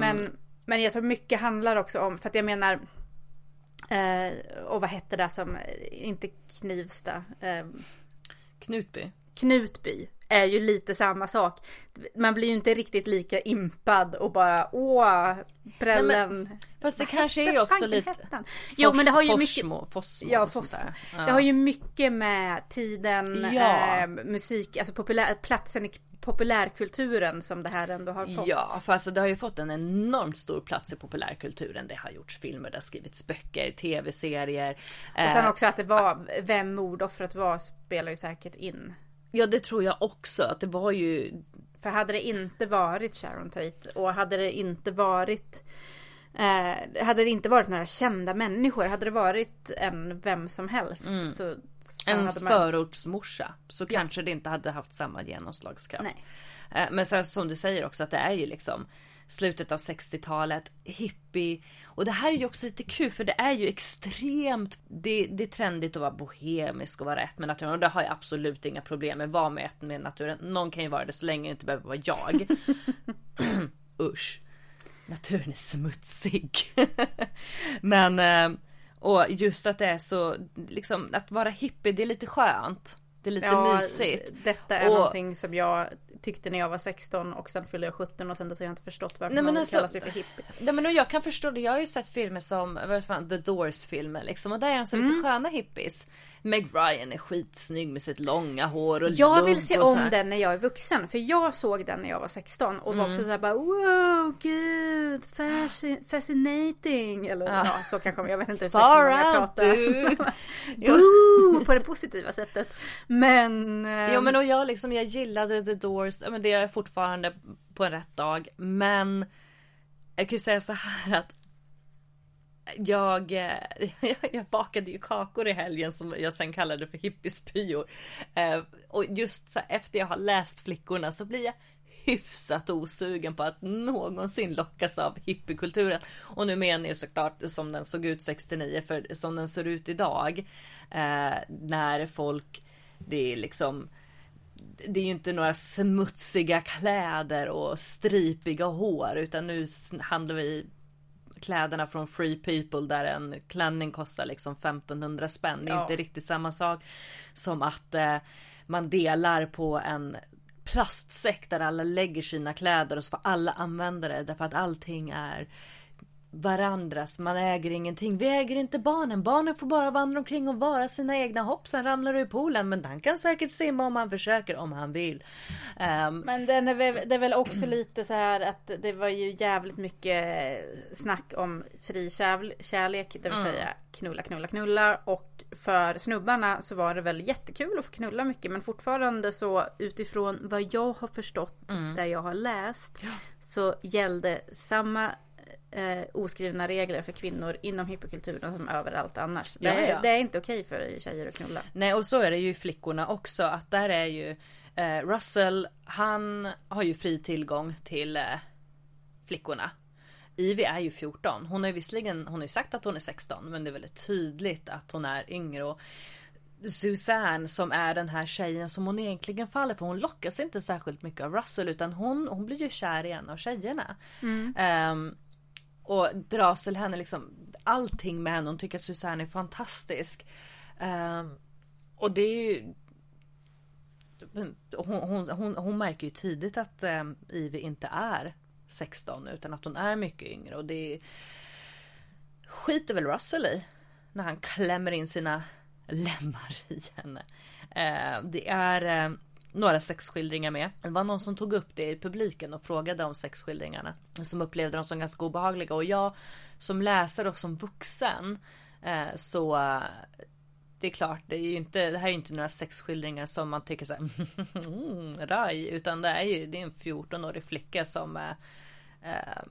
Speaker 3: Men, men jag tror mycket handlar också om, för att jag menar eh, och vad hette det som, inte Knivsta, eh,
Speaker 2: Knutby.
Speaker 3: Knutby är ju lite samma sak. Man blir ju inte riktigt lika impad och bara åh, prällen.
Speaker 2: Fast det kanske är också lite...
Speaker 3: Jo men det har ju mycket
Speaker 2: Forsmo,
Speaker 3: Ja,
Speaker 2: där. Ja.
Speaker 3: Det har ju mycket med tiden,
Speaker 2: Ja.
Speaker 3: eh, musik, alltså populär, platsen i populärkulturen som det här ändå har fått.
Speaker 2: Ja, för alltså det har ju fått en enormt stor plats i populärkulturen. Det har gjorts filmer, det har skrivits böcker, tv-serier.
Speaker 3: Och sen
Speaker 2: Eh,
Speaker 3: också att det var, vem mordoffret var spelar ju säkert in.
Speaker 2: Ja, det tror jag också. Att det var ju...
Speaker 3: För hade det inte varit Sharon Tate och hade det inte varit eh, hade det inte varit några kända människor, hade det varit en vem som helst. Så, så
Speaker 2: En
Speaker 3: man-
Speaker 2: förortsmorsa. Så kanske det inte hade haft samma genomslagskraft.
Speaker 3: Nej.
Speaker 2: Eh, Men sen som du säger också att det är ju liksom slutet av 60-talet, hippie. Och det här är ju också lite kul för det är ju extremt, det, det är trendigt att vara bohemisk och vara ett med naturen. Och det har jag absolut inga problem med, vara med ett med naturen. Någon kan ju vara det så länge det inte behöver vara jag. Usch. Naturen är smutsig. Men, eh, och just att det är så, liksom att vara hippie, det är lite skönt. Det är lite
Speaker 3: Ja,
Speaker 2: mysigt.
Speaker 3: Detta är
Speaker 2: Och-
Speaker 3: någonting som jag tyckte när jag var 16 och sen fyllde jag 17 och sen dess har jag inte förstått varför
Speaker 2: Nej,
Speaker 3: man
Speaker 2: alltså-
Speaker 3: kalla sig för hippie.
Speaker 2: Ja men jag kan förstå det. Jag har ju sett filmer som vad fan, The Doors filmer liksom. Och där är de så lite
Speaker 3: Mm.
Speaker 2: sköna hippies. Meg Ryan är skitsnygg med sitt långa hår och
Speaker 3: Jag vill se om den när jag är vuxen. För jag såg den när jag var 16 och var
Speaker 2: Mm.
Speaker 3: också såhär bara wow, gud, fasci- fascinating. Eller ja.
Speaker 2: Ja.
Speaker 3: så kanske jag vet inte hur sexig jag pratar. Boo, på det positiva sättet. Men... eh,
Speaker 2: Jo men och jag liksom, jag gillade The Doors, men det gör jag fortfarande på en rätt dag. Men jag kan ju säga så här att jag, eh, jag bakade ju kakor i helgen som jag sen kallade för hippiespyor. Eh, och just så efter jag har läst Flickorna så blir jag hyfsat osugen på att någonsin lockas av hippiekulturen. Och nu menar jag såklart som den såg ut 69 för som den ser ut idag. Eh, när folk, det är liksom det är ju inte några smutsiga kläder och stripiga hår utan nu handlar vi kläderna från Free People där en klänning kostar liksom 1500 spänn. Det är
Speaker 3: Ja.
Speaker 2: inte riktigt samma sak som att eh, man delar på en plastsäck där alla lägger sina kläder och så får alla använda det därför att allting är varandras. Man äger ingenting. Vi äger inte barnen. Barnen får bara vandra omkring och vara sina egna hopp. Sen ramlar du i poolen. Men han kan säkert simma om han försöker, om han vill. Ehm,
Speaker 3: Men den är väl, det är väl också lite så här att det var ju jävligt mycket snack om fri kärl- kärlek, det vill
Speaker 2: Mm.
Speaker 3: säga knulla, knulla, knulla. Och för snubbarna så var det väl jättekul att få knulla mycket. Men fortfarande så utifrån vad jag har förstått,
Speaker 2: Mm.
Speaker 3: där jag har läst, så gällde samma eh, oskrivna regler för kvinnor inom hippiekulturen som överallt annars. Det, är, det är inte okej för tjejer att knulla.
Speaker 2: Nej och så är det ju i flickorna också att där är ju eh, Russell han har ju fri tillgång till eh, flickorna Ivy är ju 14. Hon har ju visserligen hon har ju sagt att hon är 16 men det är väldigt tydligt att hon är yngre. Och Susanne som är den här tjejen som hon egentligen faller för. Hon lockas inte särskilt mycket av Russell utan hon, hon blir ju kär i en av tjejerna. Um, och dras till henne liksom allting med henne. Hon tycker att Susanne är fantastisk. Um, och det är ju hon, hon, hon, hon märker ju tidigt att um, Ivy inte är 16 utan att hon är mycket yngre och det skiter väl Russell i när han klämmer in sina lemmar i henne. Eh, det är eh, några sexskildringar med. Det var någon som tog upp det i publiken och frågade om sexskildringarna. Som upplevde dem som ganska obehagliga och jag som läsare och som vuxen eh, så det är klart, det är ju inte, det här är ju inte några sexskildringar som man tycker så här, mm, raj, utan det är ju, det är en 14-årig flicka som eh, eh,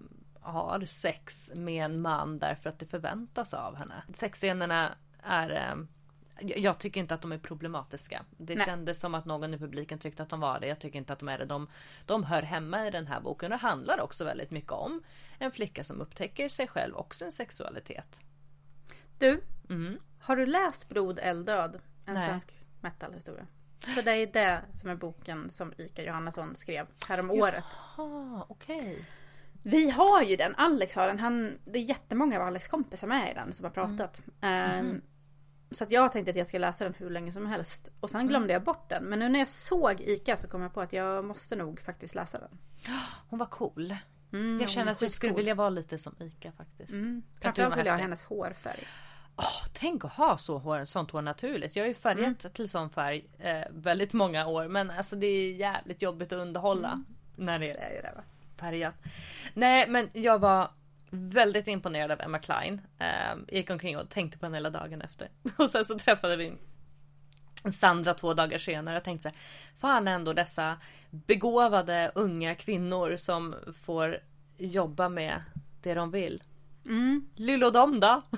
Speaker 2: har sex med en man därför att det förväntas av henne. Sexscenerna är eh, jag tycker inte att de är problematiska. Det
Speaker 3: Nej.
Speaker 2: kändes som att någon i publiken tyckte att de var det. Jag tycker inte att de är det. De, de hör hemma i den här boken. Det handlar också väldigt mycket om en flicka som upptäcker sig själv och sin sexualitet.
Speaker 3: Du,
Speaker 2: Mm.
Speaker 3: har du läst Blod, eld, död? En
Speaker 2: Nej.
Speaker 3: svensk metalhistoria. För det är det som är boken som Ika Johannesson skrev härom året.
Speaker 2: Ah, okej.
Speaker 3: Vi har ju den, Alex har den. Han, det är jättemånga av Alex kompisar med i den som har pratat. Ehm, Så att jag tänkte att jag ska läsa den hur länge som helst. Och sen glömde jag bort den. Men nu när jag såg Ika så kom jag på att jag måste nog faktiskt läsa den.
Speaker 2: Hon var cool.
Speaker 3: Mm,
Speaker 2: jag känner att jag skulle
Speaker 3: skitcool.
Speaker 2: vilja vara lite som Ika faktiskt.
Speaker 3: Mm. Framförallt vill jag ha hennes hårfärg.
Speaker 2: Åh, tänk att ha så hår, sånt hår naturligt. Jag har ju färgat till sån färg eh, väldigt många år. Men alltså det är jävligt jobbigt att underhålla. När det
Speaker 3: Det är ju det va?
Speaker 2: färgat. Nej men jag var väldigt imponerad av Emma Klein. Eh, gick omkring och tänkte på henne hela dagen efter. Och sen så träffade vi Sandra två dagar senare. Jag tänkte så här, fan ändå dessa begåvade unga kvinnor som får jobba med det de vill.
Speaker 3: Mm.
Speaker 2: Lillo dom då?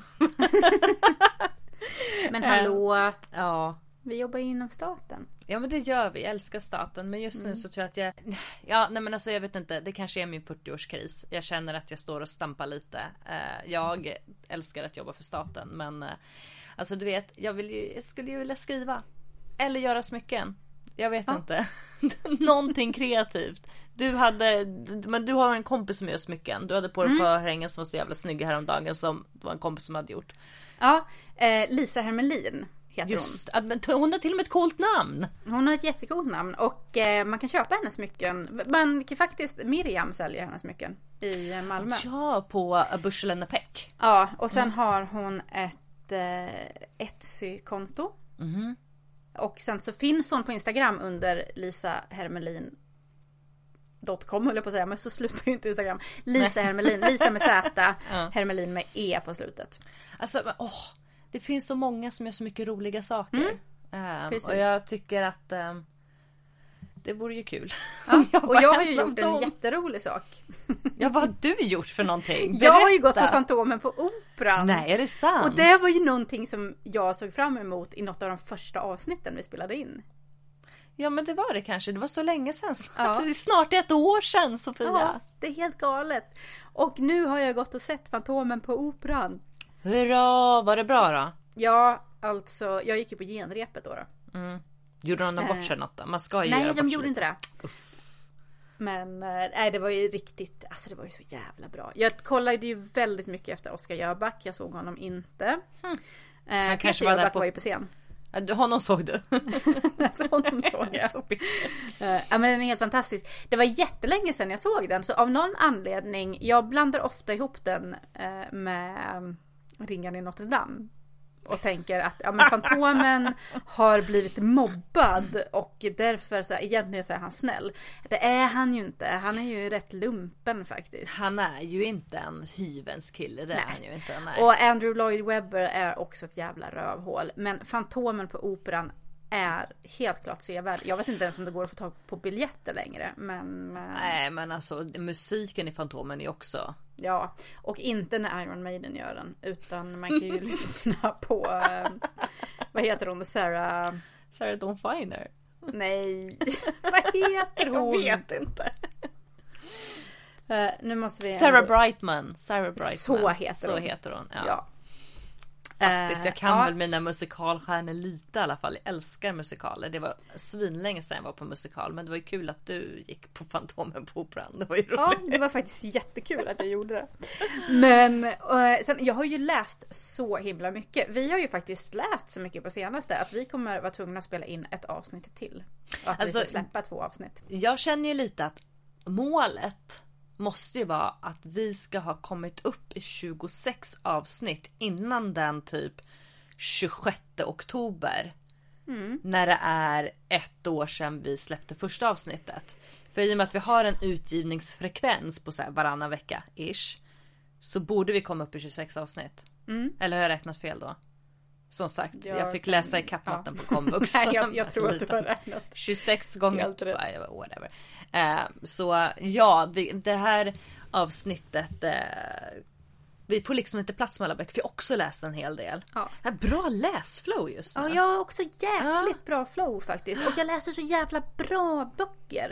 Speaker 3: Men hallå,
Speaker 2: Ja,
Speaker 3: vi jobbar ju inom staten.
Speaker 2: Ja men det gör vi, jag älskar staten. Men just nu så tror jag att jag... Ja nej men alltså jag vet inte, det kanske är min 40-årskris. Jag känner att jag står och stampar lite. Eh, Jag älskar att jobba för staten men... eh, Alltså du vet, jag, vill ju, jag skulle ju vilja skriva. Eller göra smycken. Jag vet inte. Någonting kreativt. Du hade, men du har en kompis som gör smycken. Du hade på dig ett par örhängen som var så jävla snygga häromdagen som det var en kompis som hade gjort.
Speaker 3: Ja, eh, Lisa Hermelin heter
Speaker 2: Just, men hon har till och med ett coolt namn.
Speaker 3: hon. Hon har ett jättecoolt namn och eh, man kan köpa hennes smycken. Man kan faktiskt, Miriam säljer hennes smycken i eh, Malmö.
Speaker 2: Ja, på a Peck.
Speaker 3: Ja, och sen har hon ett eh, Etsy-konto. Och sen så finns hon på Instagram under Lisa Hermelin .com höll jag på att säga, men så slutar ju inte Instagram. Lisa Hermelin, Lisa med Z, Hermelin med E på slutet.
Speaker 2: Alltså, åh, det finns så många som gör så mycket roliga saker. Ehm,
Speaker 3: precis.
Speaker 2: och jag tycker att ehm, det vore ju kul.
Speaker 3: Ja, och jag har ju gjort en
Speaker 2: dem.
Speaker 3: jätterolig sak.
Speaker 2: Ja, vad har du gjort för någonting?
Speaker 3: Jag har ju gått på
Speaker 2: Berätta.
Speaker 3: Fantomen på Operan.
Speaker 2: Nej, är det sant?
Speaker 3: Och det var ju någonting som jag såg fram emot i något av de första avsnitten vi spelade in.
Speaker 2: Ja, men det var det kanske. Det var så länge sedan. Snart,
Speaker 3: Ja.
Speaker 2: Det är snart ett år sedan, Sofia.
Speaker 3: Ja, det är helt galet. Och nu har jag gått och sett Fantomen på Operan.
Speaker 2: Hurra! Var det bra då?
Speaker 3: Ja, alltså jag gick ju på genrepet då. då.
Speaker 2: Gjorde de bort sig
Speaker 3: Eh,
Speaker 2: något då? Man ska ju
Speaker 3: Nej,
Speaker 2: göra
Speaker 3: de gjorde inte det. Men eh, nej, det var ju riktigt, alltså det var ju så jävla bra. Jag kollade ju väldigt mycket efter Oscar Jöback, jag såg honom inte. Eh,
Speaker 2: kanske
Speaker 3: Peter
Speaker 2: var där
Speaker 3: Jöback
Speaker 2: på-
Speaker 3: var ju på scen.
Speaker 2: Ja, Honom såg du?
Speaker 3: Alltså honom såg jag.
Speaker 2: Så.
Speaker 3: Eh, Ja men den är helt fantastisk. Det var jättelänge sedan jag såg den så av någon anledning, jag blandar ofta ihop den eh, med Ringen i Notre Dame. Och tänker att ja, men Fantomen har blivit mobbad och därför så här, egentligen så är han snäll. Det är han ju inte. Han är ju rätt lumpen faktiskt.
Speaker 2: Han är ju inte en hyvens kille. Det är han ju inte. Nej.
Speaker 3: Och Andrew Lloyd Webber är också ett jävla rövhål. Men Fantomen på Operan är helt klart sevärd. Jag vet inte ens om det går att få tag på biljetter längre. Men eh,
Speaker 2: Nej men alltså musiken i Fantomen är också
Speaker 3: ja. Och inte när Iron Maiden gör den. Utan man kan ju lyssna på eh, vad heter hon? Sarah...
Speaker 2: Sarah Dawn Finer.
Speaker 3: Nej. vad heter hon?
Speaker 2: Jag vet inte.
Speaker 3: Eh, nu måste vi...
Speaker 2: Sarah Brightman. Sarah Brightman.
Speaker 3: Så heter
Speaker 2: Så
Speaker 3: hon.
Speaker 2: heter hon. Ja.
Speaker 3: Ja.
Speaker 2: Faktiskt, jag kan
Speaker 3: Eh,
Speaker 2: väl mina musikalstjärnor lite i alla fall. Jag älskar musikaler. Det var svinlänge sedan jag var på musikal. Men det var ju kul att du gick på Fantomen på Operan. Det var ju roligt.
Speaker 3: Ja, det var faktiskt jättekul att jag gjorde det. Men eh, sen, jag har ju läst så himla mycket. Vi har ju faktiskt läst så mycket på senaste att vi kommer vara tvungna att spela in ett avsnitt till. Och att
Speaker 2: Alltså-
Speaker 3: vi ska släppa två avsnitt.
Speaker 2: Jag känner ju lite att målet måste ju vara att vi ska ha kommit upp i 26 avsnitt innan den typ 26 oktober. När det är ett år sedan vi släppte första avsnittet. För i och med att vi har en utgivningsfrekvens på så varannan vecka ish. Så borde vi komma upp i 26 avsnitt. Eller har jag räknat fel då? Som sagt, jag,
Speaker 3: Jag
Speaker 2: fick läsa i kappmatten på komvux.
Speaker 3: Nej, jag, jag tror att du har räknat.
Speaker 2: 26 gånger whatever. Eh, så ja, vi, det här avsnittet eh, vi får liksom inte plats med alla böcker. Vi har också läst en hel del.
Speaker 3: Ja.
Speaker 2: Ja, Bra läsflow just nu.
Speaker 3: Ja, jag har också jäkligt bra flow faktiskt. Och jag läser så jävla bra böcker.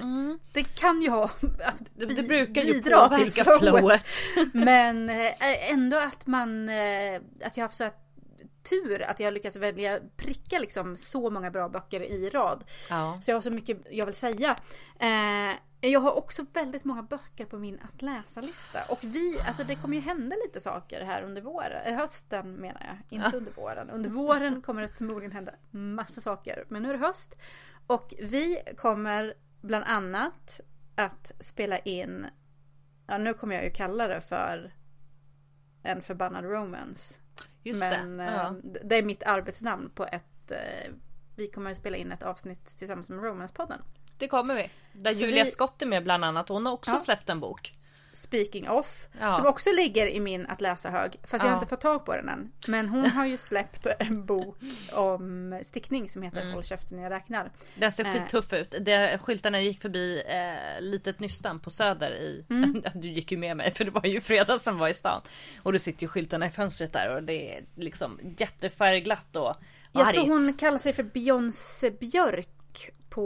Speaker 3: Det kan ju ha... Alltså,
Speaker 2: det, det brukar ju
Speaker 3: till
Speaker 2: påverka flowet.
Speaker 3: Men eh, ändå att man... eh, Att jag har så här tur att jag har lyckats välja pricka liksom så många bra böcker i rad.
Speaker 2: Ja.
Speaker 3: Så jag har så mycket jag vill säga. Eh, jag har också väldigt många böcker på min att läsa-lista. Och vi, alltså det kommer ju hända lite saker här under våren. Eh, hösten menar jag, inte under våren. Under våren kommer det förmodligen hända massa saker. Men nu är det höst. Och vi kommer bland annat att spela in, ja nu kommer jag ju kalla det för en förbannad romance.
Speaker 2: Just
Speaker 3: Men
Speaker 2: det.
Speaker 3: eh,
Speaker 2: Ja.
Speaker 3: det är mitt arbetsnamn på ett eh, vi kommer att spela in ett avsnitt tillsammans med Romance-podden.
Speaker 2: Det kommer vi. Där
Speaker 3: Så
Speaker 2: Julia
Speaker 3: vi-
Speaker 2: Skott är med bland annat. Hon har också
Speaker 3: Ja.
Speaker 2: släppt en bok.
Speaker 3: Speaking of.
Speaker 2: Ja.
Speaker 3: Som också ligger i min att läsa hög. Fast jag
Speaker 2: Ja.
Speaker 3: har inte fått tag på den än. Men hon har ju släppt en bok om stickning som heter Håll käften när jag räknar.
Speaker 2: Den ser
Speaker 3: Eh.
Speaker 2: skittuff ut. Det, skyltarna gick förbi eh, litet nystan på Söder i...
Speaker 3: Mm.
Speaker 2: Du gick ju med mig för det var ju fredag som var i stan. Och då sitter ju skyltarna i fönstret där och det är liksom jättefärgglatt och
Speaker 3: Jag
Speaker 2: argt.
Speaker 3: tror hon kallar sig för Beyoncé Björk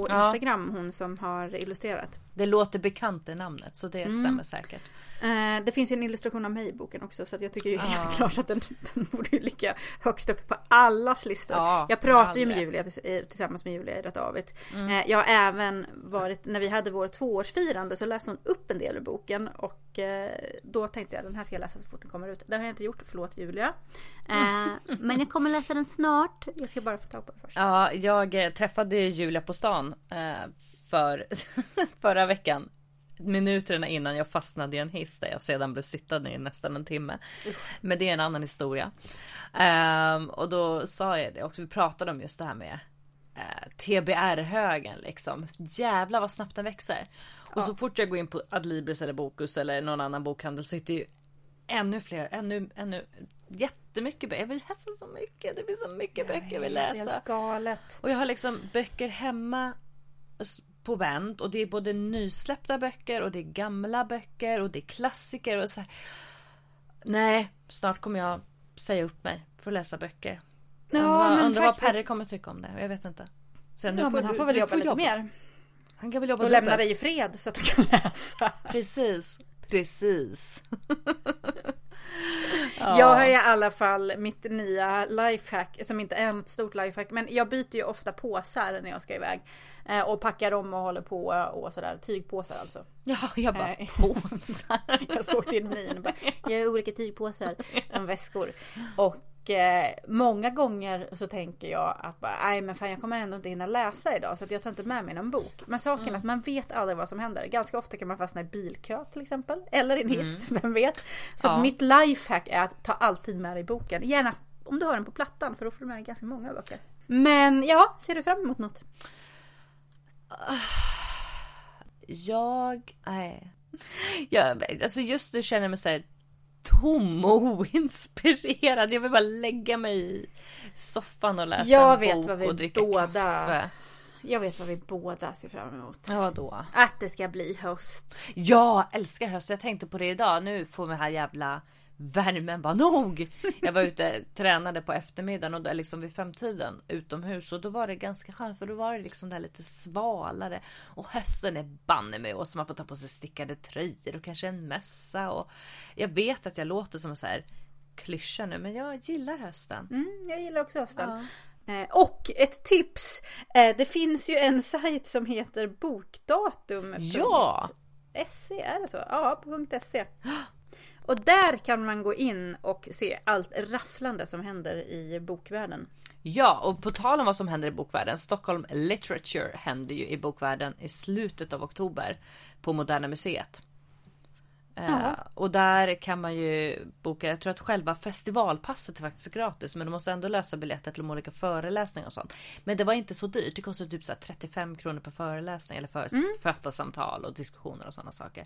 Speaker 3: på
Speaker 2: Ja.
Speaker 3: Instagram. Hon som har illustrerat.
Speaker 2: Det låter bekant i namnet så det
Speaker 3: Mm.
Speaker 2: stämmer säkert.
Speaker 3: Eh, det finns ju en illustration av mig i boken också så jag tycker ju helt klart att den, den borde ju ligga högst upp på allas listor.
Speaker 2: Ja,
Speaker 3: jag pratar ju
Speaker 2: med
Speaker 3: Julia tills- tillsammans med Julia i Rätt Avigt.
Speaker 2: Mm.
Speaker 3: Eh, jag har även varit, när vi hade vår tvåårsfirande så läste hon upp en del ur boken och eh, då tänkte jag den här ska jag läsa så fort den kommer ut. Det har jag inte gjort, förlåt Julia. Men jag kommer läsa den snart. Jag ska bara få tag på den först.
Speaker 2: Ja, jag träffade Julia på stan för förra veckan. Minuterna innan jag fastnade i en hiss där jag sedan blev sittande i nästan en timme. Men det är en annan historia. Ehm, och då sa jag det också, vi pratade om just det här med eh, TBR-högen liksom. Jävlar vad snabbt den växer. Och så fort jag går in på Adlibris eller Bokus eller någon annan bokhandel så hittar ju ännu fler, ännu, ännu jättemycket böcker. Jag vill läsa så mycket, det finns så mycket böcker jag vill
Speaker 3: Det är
Speaker 2: läsa.
Speaker 3: galet.
Speaker 2: Och jag har liksom böcker hemma på vänt och det är både nysläppta böcker och det är gamla böcker och det är klassiker och så här. Nej, snart kommer jag säga upp mig för att läsa böcker.
Speaker 3: Ja,
Speaker 2: undrar undrar vad Perre kommer tycka om det. Jag vet inte. Sen,
Speaker 3: Ja, men han får väl jobba lite mer.
Speaker 2: Han kan väl jobba
Speaker 3: Och lämna dig i fred så att du kan läsa.
Speaker 2: Precis. Precis.
Speaker 3: Jag har i alla fall mitt nya lifehack som inte är något stort lifehack men jag byter ju ofta påsar när jag ska iväg. Eh, och packar om och håller på och sådär. Tygpåsar alltså.
Speaker 2: Ja, jag bara
Speaker 3: Nej.
Speaker 2: påsar.
Speaker 3: Jag såg och bara, jag har olika tygpåsar som väskor. Och eh, många gånger så tänker jag att bara, nej men fan jag kommer ändå inte hinna läsa idag så jag tar inte med mig någon bok. Men saken är att man vet aldrig vad som händer. Ganska ofta kan man fastna i bilkö till exempel. Eller i en hiss, vem vet. Så
Speaker 2: Ja.
Speaker 3: mitt lifehack är att ta alltid med dig boken. Gärna om du har den på plattan för då får du med dig ganska många böcker. Men ja, ser du fram emot något?
Speaker 2: Jag, nej. Jag, alltså just nu känner jag mig så här tom och oinspirerad. Jag vill bara lägga mig i soffan och läsa
Speaker 3: Jag
Speaker 2: en
Speaker 3: vet
Speaker 2: bok
Speaker 3: vad vi
Speaker 2: och dricka
Speaker 3: båda-
Speaker 2: kaffe.
Speaker 3: Jag vet vad vi båda ser fram emot.
Speaker 2: Ja, vadå?
Speaker 3: Att det ska bli höst.
Speaker 2: Jag älskar höst. Jag tänkte på det idag. Nu får vi här jävla värmen var nog. Jag var ute tränade på eftermiddagen och då liksom vid femtiden utomhus och då var det ganska skönt för då var det liksom där lite svalare och hösten är banne mig och så man får ta på sig stickade tröjor och kanske en mössa och jag vet att jag låter som så här klyscha nu men jag gillar hösten.
Speaker 3: Mm, jag gillar också hösten. Eh, och ett tips! Eh, det finns ju en sajt som heter bokdatum.
Speaker 2: Ja!
Speaker 3: SE, är det så? Ja, .se. Och där kan man gå in och se allt rafflande som händer i bokvärlden.
Speaker 2: Ja, och på tal om vad som händer i bokvärlden. Stockholm Literature händer ju i bokvärlden i slutet av oktober på Moderna Museet. Eh, och där kan man ju boka, jag tror att själva festivalpasset är faktiskt gratis men du måste ändå lösa biljetter till de olika föreläsningar och sånt. Men det var inte så dyrt, det kostar typ så här 35 kronor per föreläsning eller för,
Speaker 3: Mm.
Speaker 2: författarsamtal och diskussioner och sådana saker.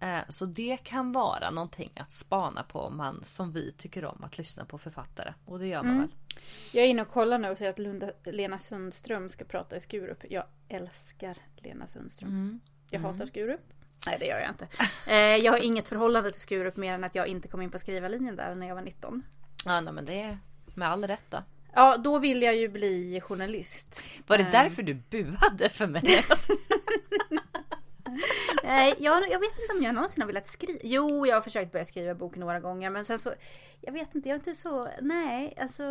Speaker 2: Eh, så det kan vara någonting att spana på om man som vi tycker om att lyssna på författare. Och det gör man
Speaker 3: Mm.
Speaker 2: väl?
Speaker 3: Jag är inne och kollar nu och ser att Lunda, Lena Sundström ska prata i Skurup. Jag älskar Lena Sundström.
Speaker 2: Mm.
Speaker 3: Jag
Speaker 2: Mm.
Speaker 3: hatar Skurup. Nej det gör jag inte. Eh, jag har inget förhållande till Skurup mer än att jag inte kom in på skrivarlinjen där när jag var 19.
Speaker 2: Ja, nej, men det är med all rätt då.
Speaker 3: Ja, då ville jag ju bli journalist.
Speaker 2: Var det
Speaker 3: Eh,
Speaker 2: därför du buade för mig?
Speaker 3: Nej, jag, jag vet inte om jag någonsin har velat skriva. Jo, jag har försökt börja skriva bok några gånger men sen så Jag vet inte, jag är inte så Nej, alltså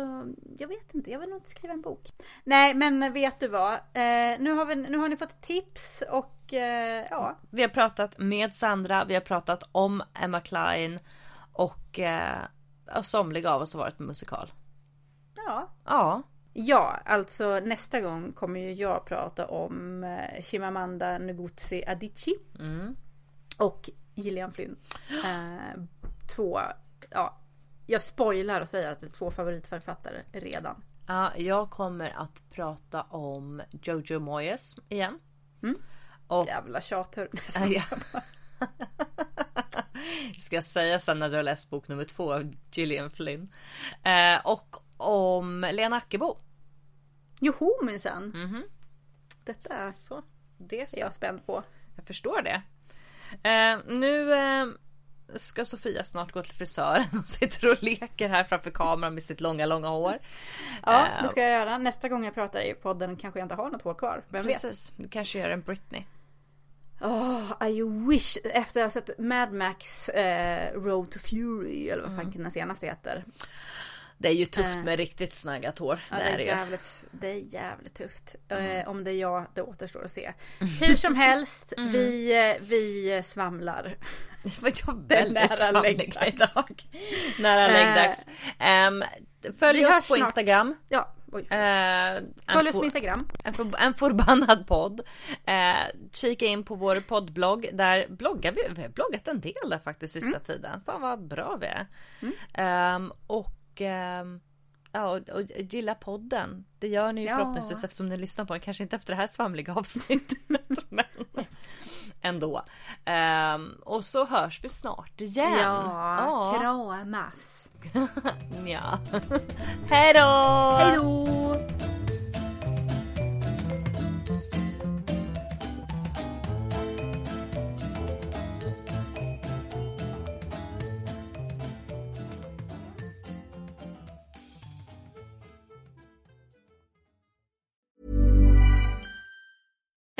Speaker 3: Jag vet inte, jag vill nog inte skriva en bok. Nej, men vet du vad? Eh, nu, har vi, nu har ni fått tips och eh, ja.
Speaker 2: Vi har pratat med Sandra, vi har pratat om Emma Klein och eh, somliga av oss har varit på musikal.
Speaker 3: Ja.
Speaker 2: Ja.
Speaker 3: Ja, alltså nästa gång kommer ju jag prata om eh, Chimamanda Ngozi Adichie.
Speaker 2: Mm.
Speaker 3: Och Gillian Flynn. Eh, två, ja. Jag spoilar och säger att det är två favoritförfattare redan.
Speaker 2: Ja, jag kommer att prata om Jojo Moyes igen. Och...
Speaker 3: Jävla tjathör.
Speaker 2: Ja, ja. Ska jag säga sen när du har läst bok nummer två av Gillian Flynn. Eh, och om Lena Ackebo.
Speaker 3: Joho minsann.
Speaker 2: Mhm.
Speaker 3: Detta
Speaker 2: så, det är
Speaker 3: är jag spänd på.
Speaker 2: Jag förstår det. Eh, nu eh, ska Sofia snart gå till frisören. Hon sitter och leker här framför kameran med sitt långa, långa hår.
Speaker 3: Ja,
Speaker 2: Eh,
Speaker 3: det ska jag göra. Nästa gång jag pratar i podden kanske jag inte har något hår kvar. Vem vet?
Speaker 2: Precis, du kanske gör en Britney.
Speaker 3: Oh, I wish. Efter att ha sett Mad Max eh, Road to Fury eller vad fan
Speaker 2: Mm.
Speaker 3: den senaste heter.
Speaker 2: Det är ju tufft
Speaker 3: Eh.
Speaker 2: med riktigt snaggat hår.
Speaker 3: Ja,
Speaker 2: det är det
Speaker 3: jävligt, det är jävligt tufft.
Speaker 2: Mm.
Speaker 3: Eh, om det är jag, det återstår att se. Hur som helst,
Speaker 2: Mm.
Speaker 3: vi, eh, vi svamlar.
Speaker 2: Det var jag väldigt svamlig idag. Nära
Speaker 3: Eh,
Speaker 2: läggdags. Ehm, följ oss på
Speaker 3: snart.
Speaker 2: Instagram.
Speaker 3: Ja, oj.
Speaker 2: Eh,
Speaker 3: Följ oss på Instagram.
Speaker 2: En, för, en förbannad podd. Eh, kika in på vår poddblogg. Där bloggar vi. Vi har bloggat en del där faktiskt sista
Speaker 3: Mm.
Speaker 2: tiden. Fan vad bra vi är. Ehm, och ehm, Ja, och, och gilla podden. Det gör ni ju
Speaker 3: Ja.
Speaker 2: förhoppningsvis eftersom ni lyssnar på den. Kanske inte efter det här svamliga avsnittet. men ändå. Ehm, och så hörs vi snart igen.
Speaker 3: Ja, kramas.
Speaker 2: ja. Hej då!
Speaker 3: Hej då!